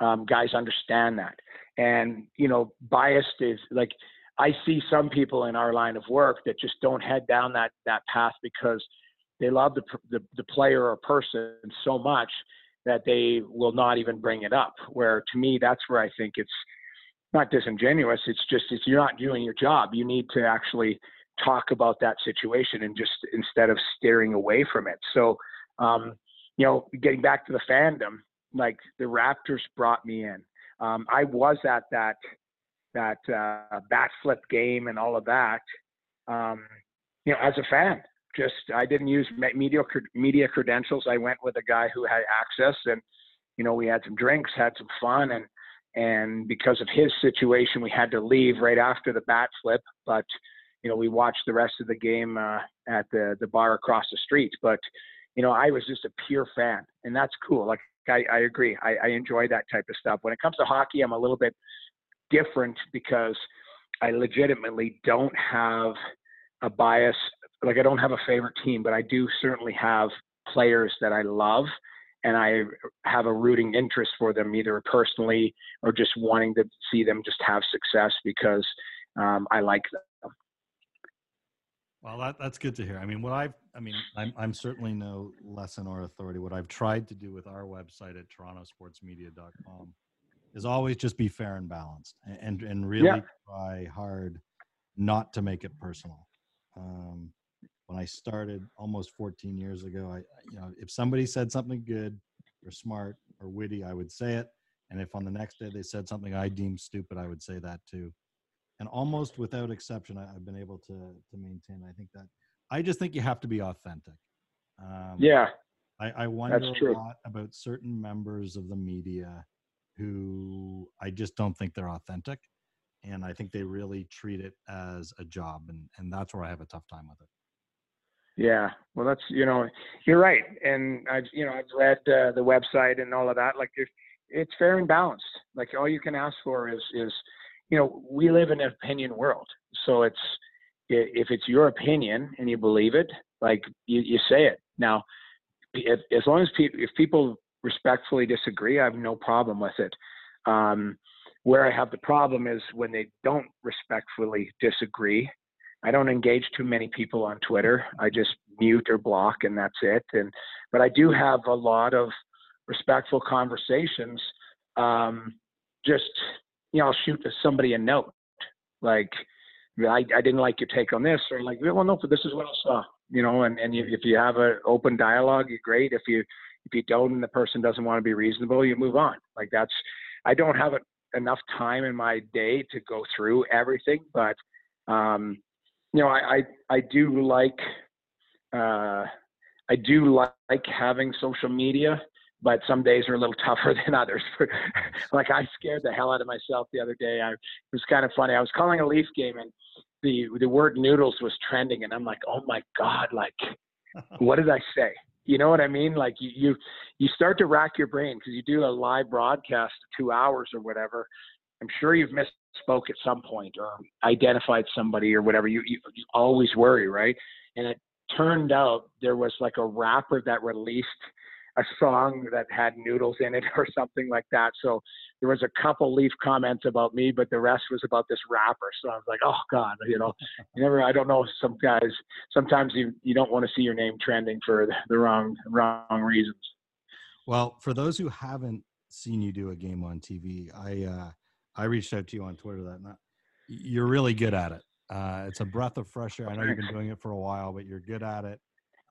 um, guys understand that. And, you know, biased is like, I see some people in our line of work that just don't head down that, that path because they love the, the, the player or person so much that they will not even bring it up. Where to me, that's where I think it's not disingenuous. It's just if you're not doing your job, you need to actually talk about that situation and just instead of steering away from it. So, um, you know, getting back to the fandom, like the Raptors brought me in. Um, I was at that that uh, bat flip game and all of that. Um, you know, as a fan, just I didn't use media media credentials. I went with a guy who had access, and you know we had some drinks, had some fun, and and because of his situation, we had to leave right after the bat flip. But you know we watched the rest of the game uh, at the the bar across the street. But you know I was just a pure fan, and that's cool. Like I, I agree, I, I enjoy that type of stuff. When it comes to hockey, I'm a little bit different because I legitimately don't have a bias like I don't have a favorite team, but I do certainly have players that I love and I have a rooting interest for them either personally or just wanting to see them just have success because um, I like them. Well, that, that's good to hear. I mean, what I've, I mean, I'm, I'm certainly no lesson or authority. What I've tried to do with our website at torontosportsmedia.com is always just be fair and balanced and, and really yeah. try hard not to make it personal. Um, when I started almost 14 years ago, I, you know, if somebody said something good or smart or witty, I would say it. And if on the next day they said something I deemed stupid, I would say that too. And almost without exception, I, have been able to to maintain. I think that I just think you have to be authentic. Um, yeah, I, I wonder a lot about certain members of the media who I just don't think they're authentic, and I think they really treat it as a job, and and that's where I have a tough time with it. Yeah, well, that's you know, you're right, and I've you know I've read uh, the website and all of that. Like, it's fair and balanced. Like, all you can ask for is is, you know, we live in an opinion world, so it's if it's your opinion and you believe it, like you, you say it. Now, if, as long as people if people respectfully disagree, I have no problem with it. Um, where I have the problem is when they don't respectfully disagree I don't engage too many people on Twitter. I just mute or block, and that's it. And but I do have a lot of respectful conversations. Um, just you know, I'll shoot somebody a note like, I, I didn't like your take on this, or like, well, no, but this is what I saw. You know, and and if you have an open dialogue, you're great. If you if you don't, and the person doesn't want to be reasonable, you move on. Like that's, I don't have enough time in my day to go through everything, but um, you know, I, I, I do like, uh, I do like having social media, but some days are a little tougher than others. like I scared the hell out of myself the other day. I, it was kind of funny. I was calling a Leaf game and the, the word noodles was trending and I'm like, oh my God, like, what did I say? You know what I mean? Like you, you, you start to rack your brain because you do a live broadcast two hours or whatever. I'm sure you've missed spoke at some point or identified somebody or whatever, you, you, you always worry, right? And it turned out there was like a rapper that released a song that had noodles in it or something like that. So there was a couple leaf comments about me, but the rest was about this rapper. So I was like, oh God, you know, you never, I don't know. Some guys, sometimes you, you don't want to see your name trending for the, the wrong, wrong reasons. Well, for those who haven't seen you do a game on TV, I, uh, I reached out to you on Twitter that night. You're really good at it. Uh, it's a breath of fresh air. I know you've been doing it for a while, but you're good at it.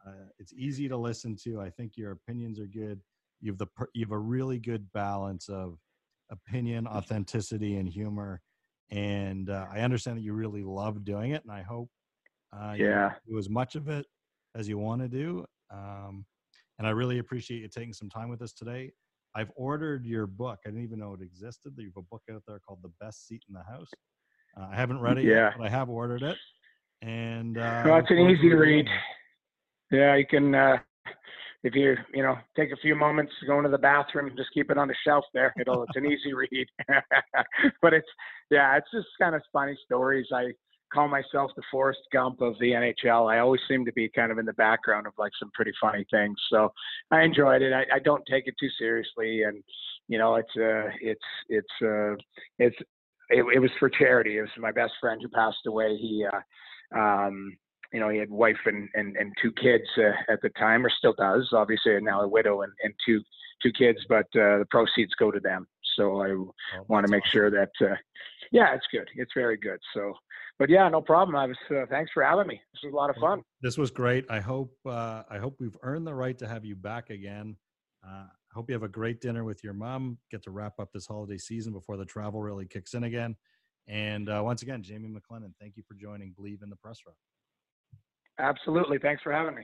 Uh, it's easy to listen to. I think your opinions are good. You've the you have a really good balance of opinion, authenticity, and humor. And uh, I understand that you really love doing it, and I hope uh, yeah you do as much of it as you want to do. Um, and I really appreciate you taking some time with us today. I've ordered your book. I didn't even know it existed. You have a book out there called The Best Seat in the House. Uh, I haven't read it yeah. yet, but I have ordered it. And uh, well, it's an easy read. Yeah, you can uh, if you you know take a few moments to go into the bathroom, and just keep it on the shelf there. It'll it's an easy read. but it's yeah, it's just kind of funny stories. I call myself the Forrest Gump of the NHL. I always seem to be kind of in the background of like some pretty funny things. So I enjoyed it. I, I don't take it too seriously, and you know, it's uh, it's it's uh, it's it, it was for charity. It was my best friend who passed away. He uh, um, you know, he had wife and, and, and two kids uh, at the time, or still does, obviously now a widow and, and two two kids, but uh, the proceeds go to them. So I oh, want to make awesome. sure that, uh, yeah, it's good. It's very good. So but yeah, no problem. I was uh, thanks for having me. This was a lot of fun. This was great. I hope uh, I hope we've earned the right to have you back again. Uh, I hope you have a great dinner with your mom. Get to wrap up this holiday season before the travel really kicks in again. And uh, once again, Jamie McLennan, thank you for joining Believe in the Press Row. Absolutely. Thanks for having me.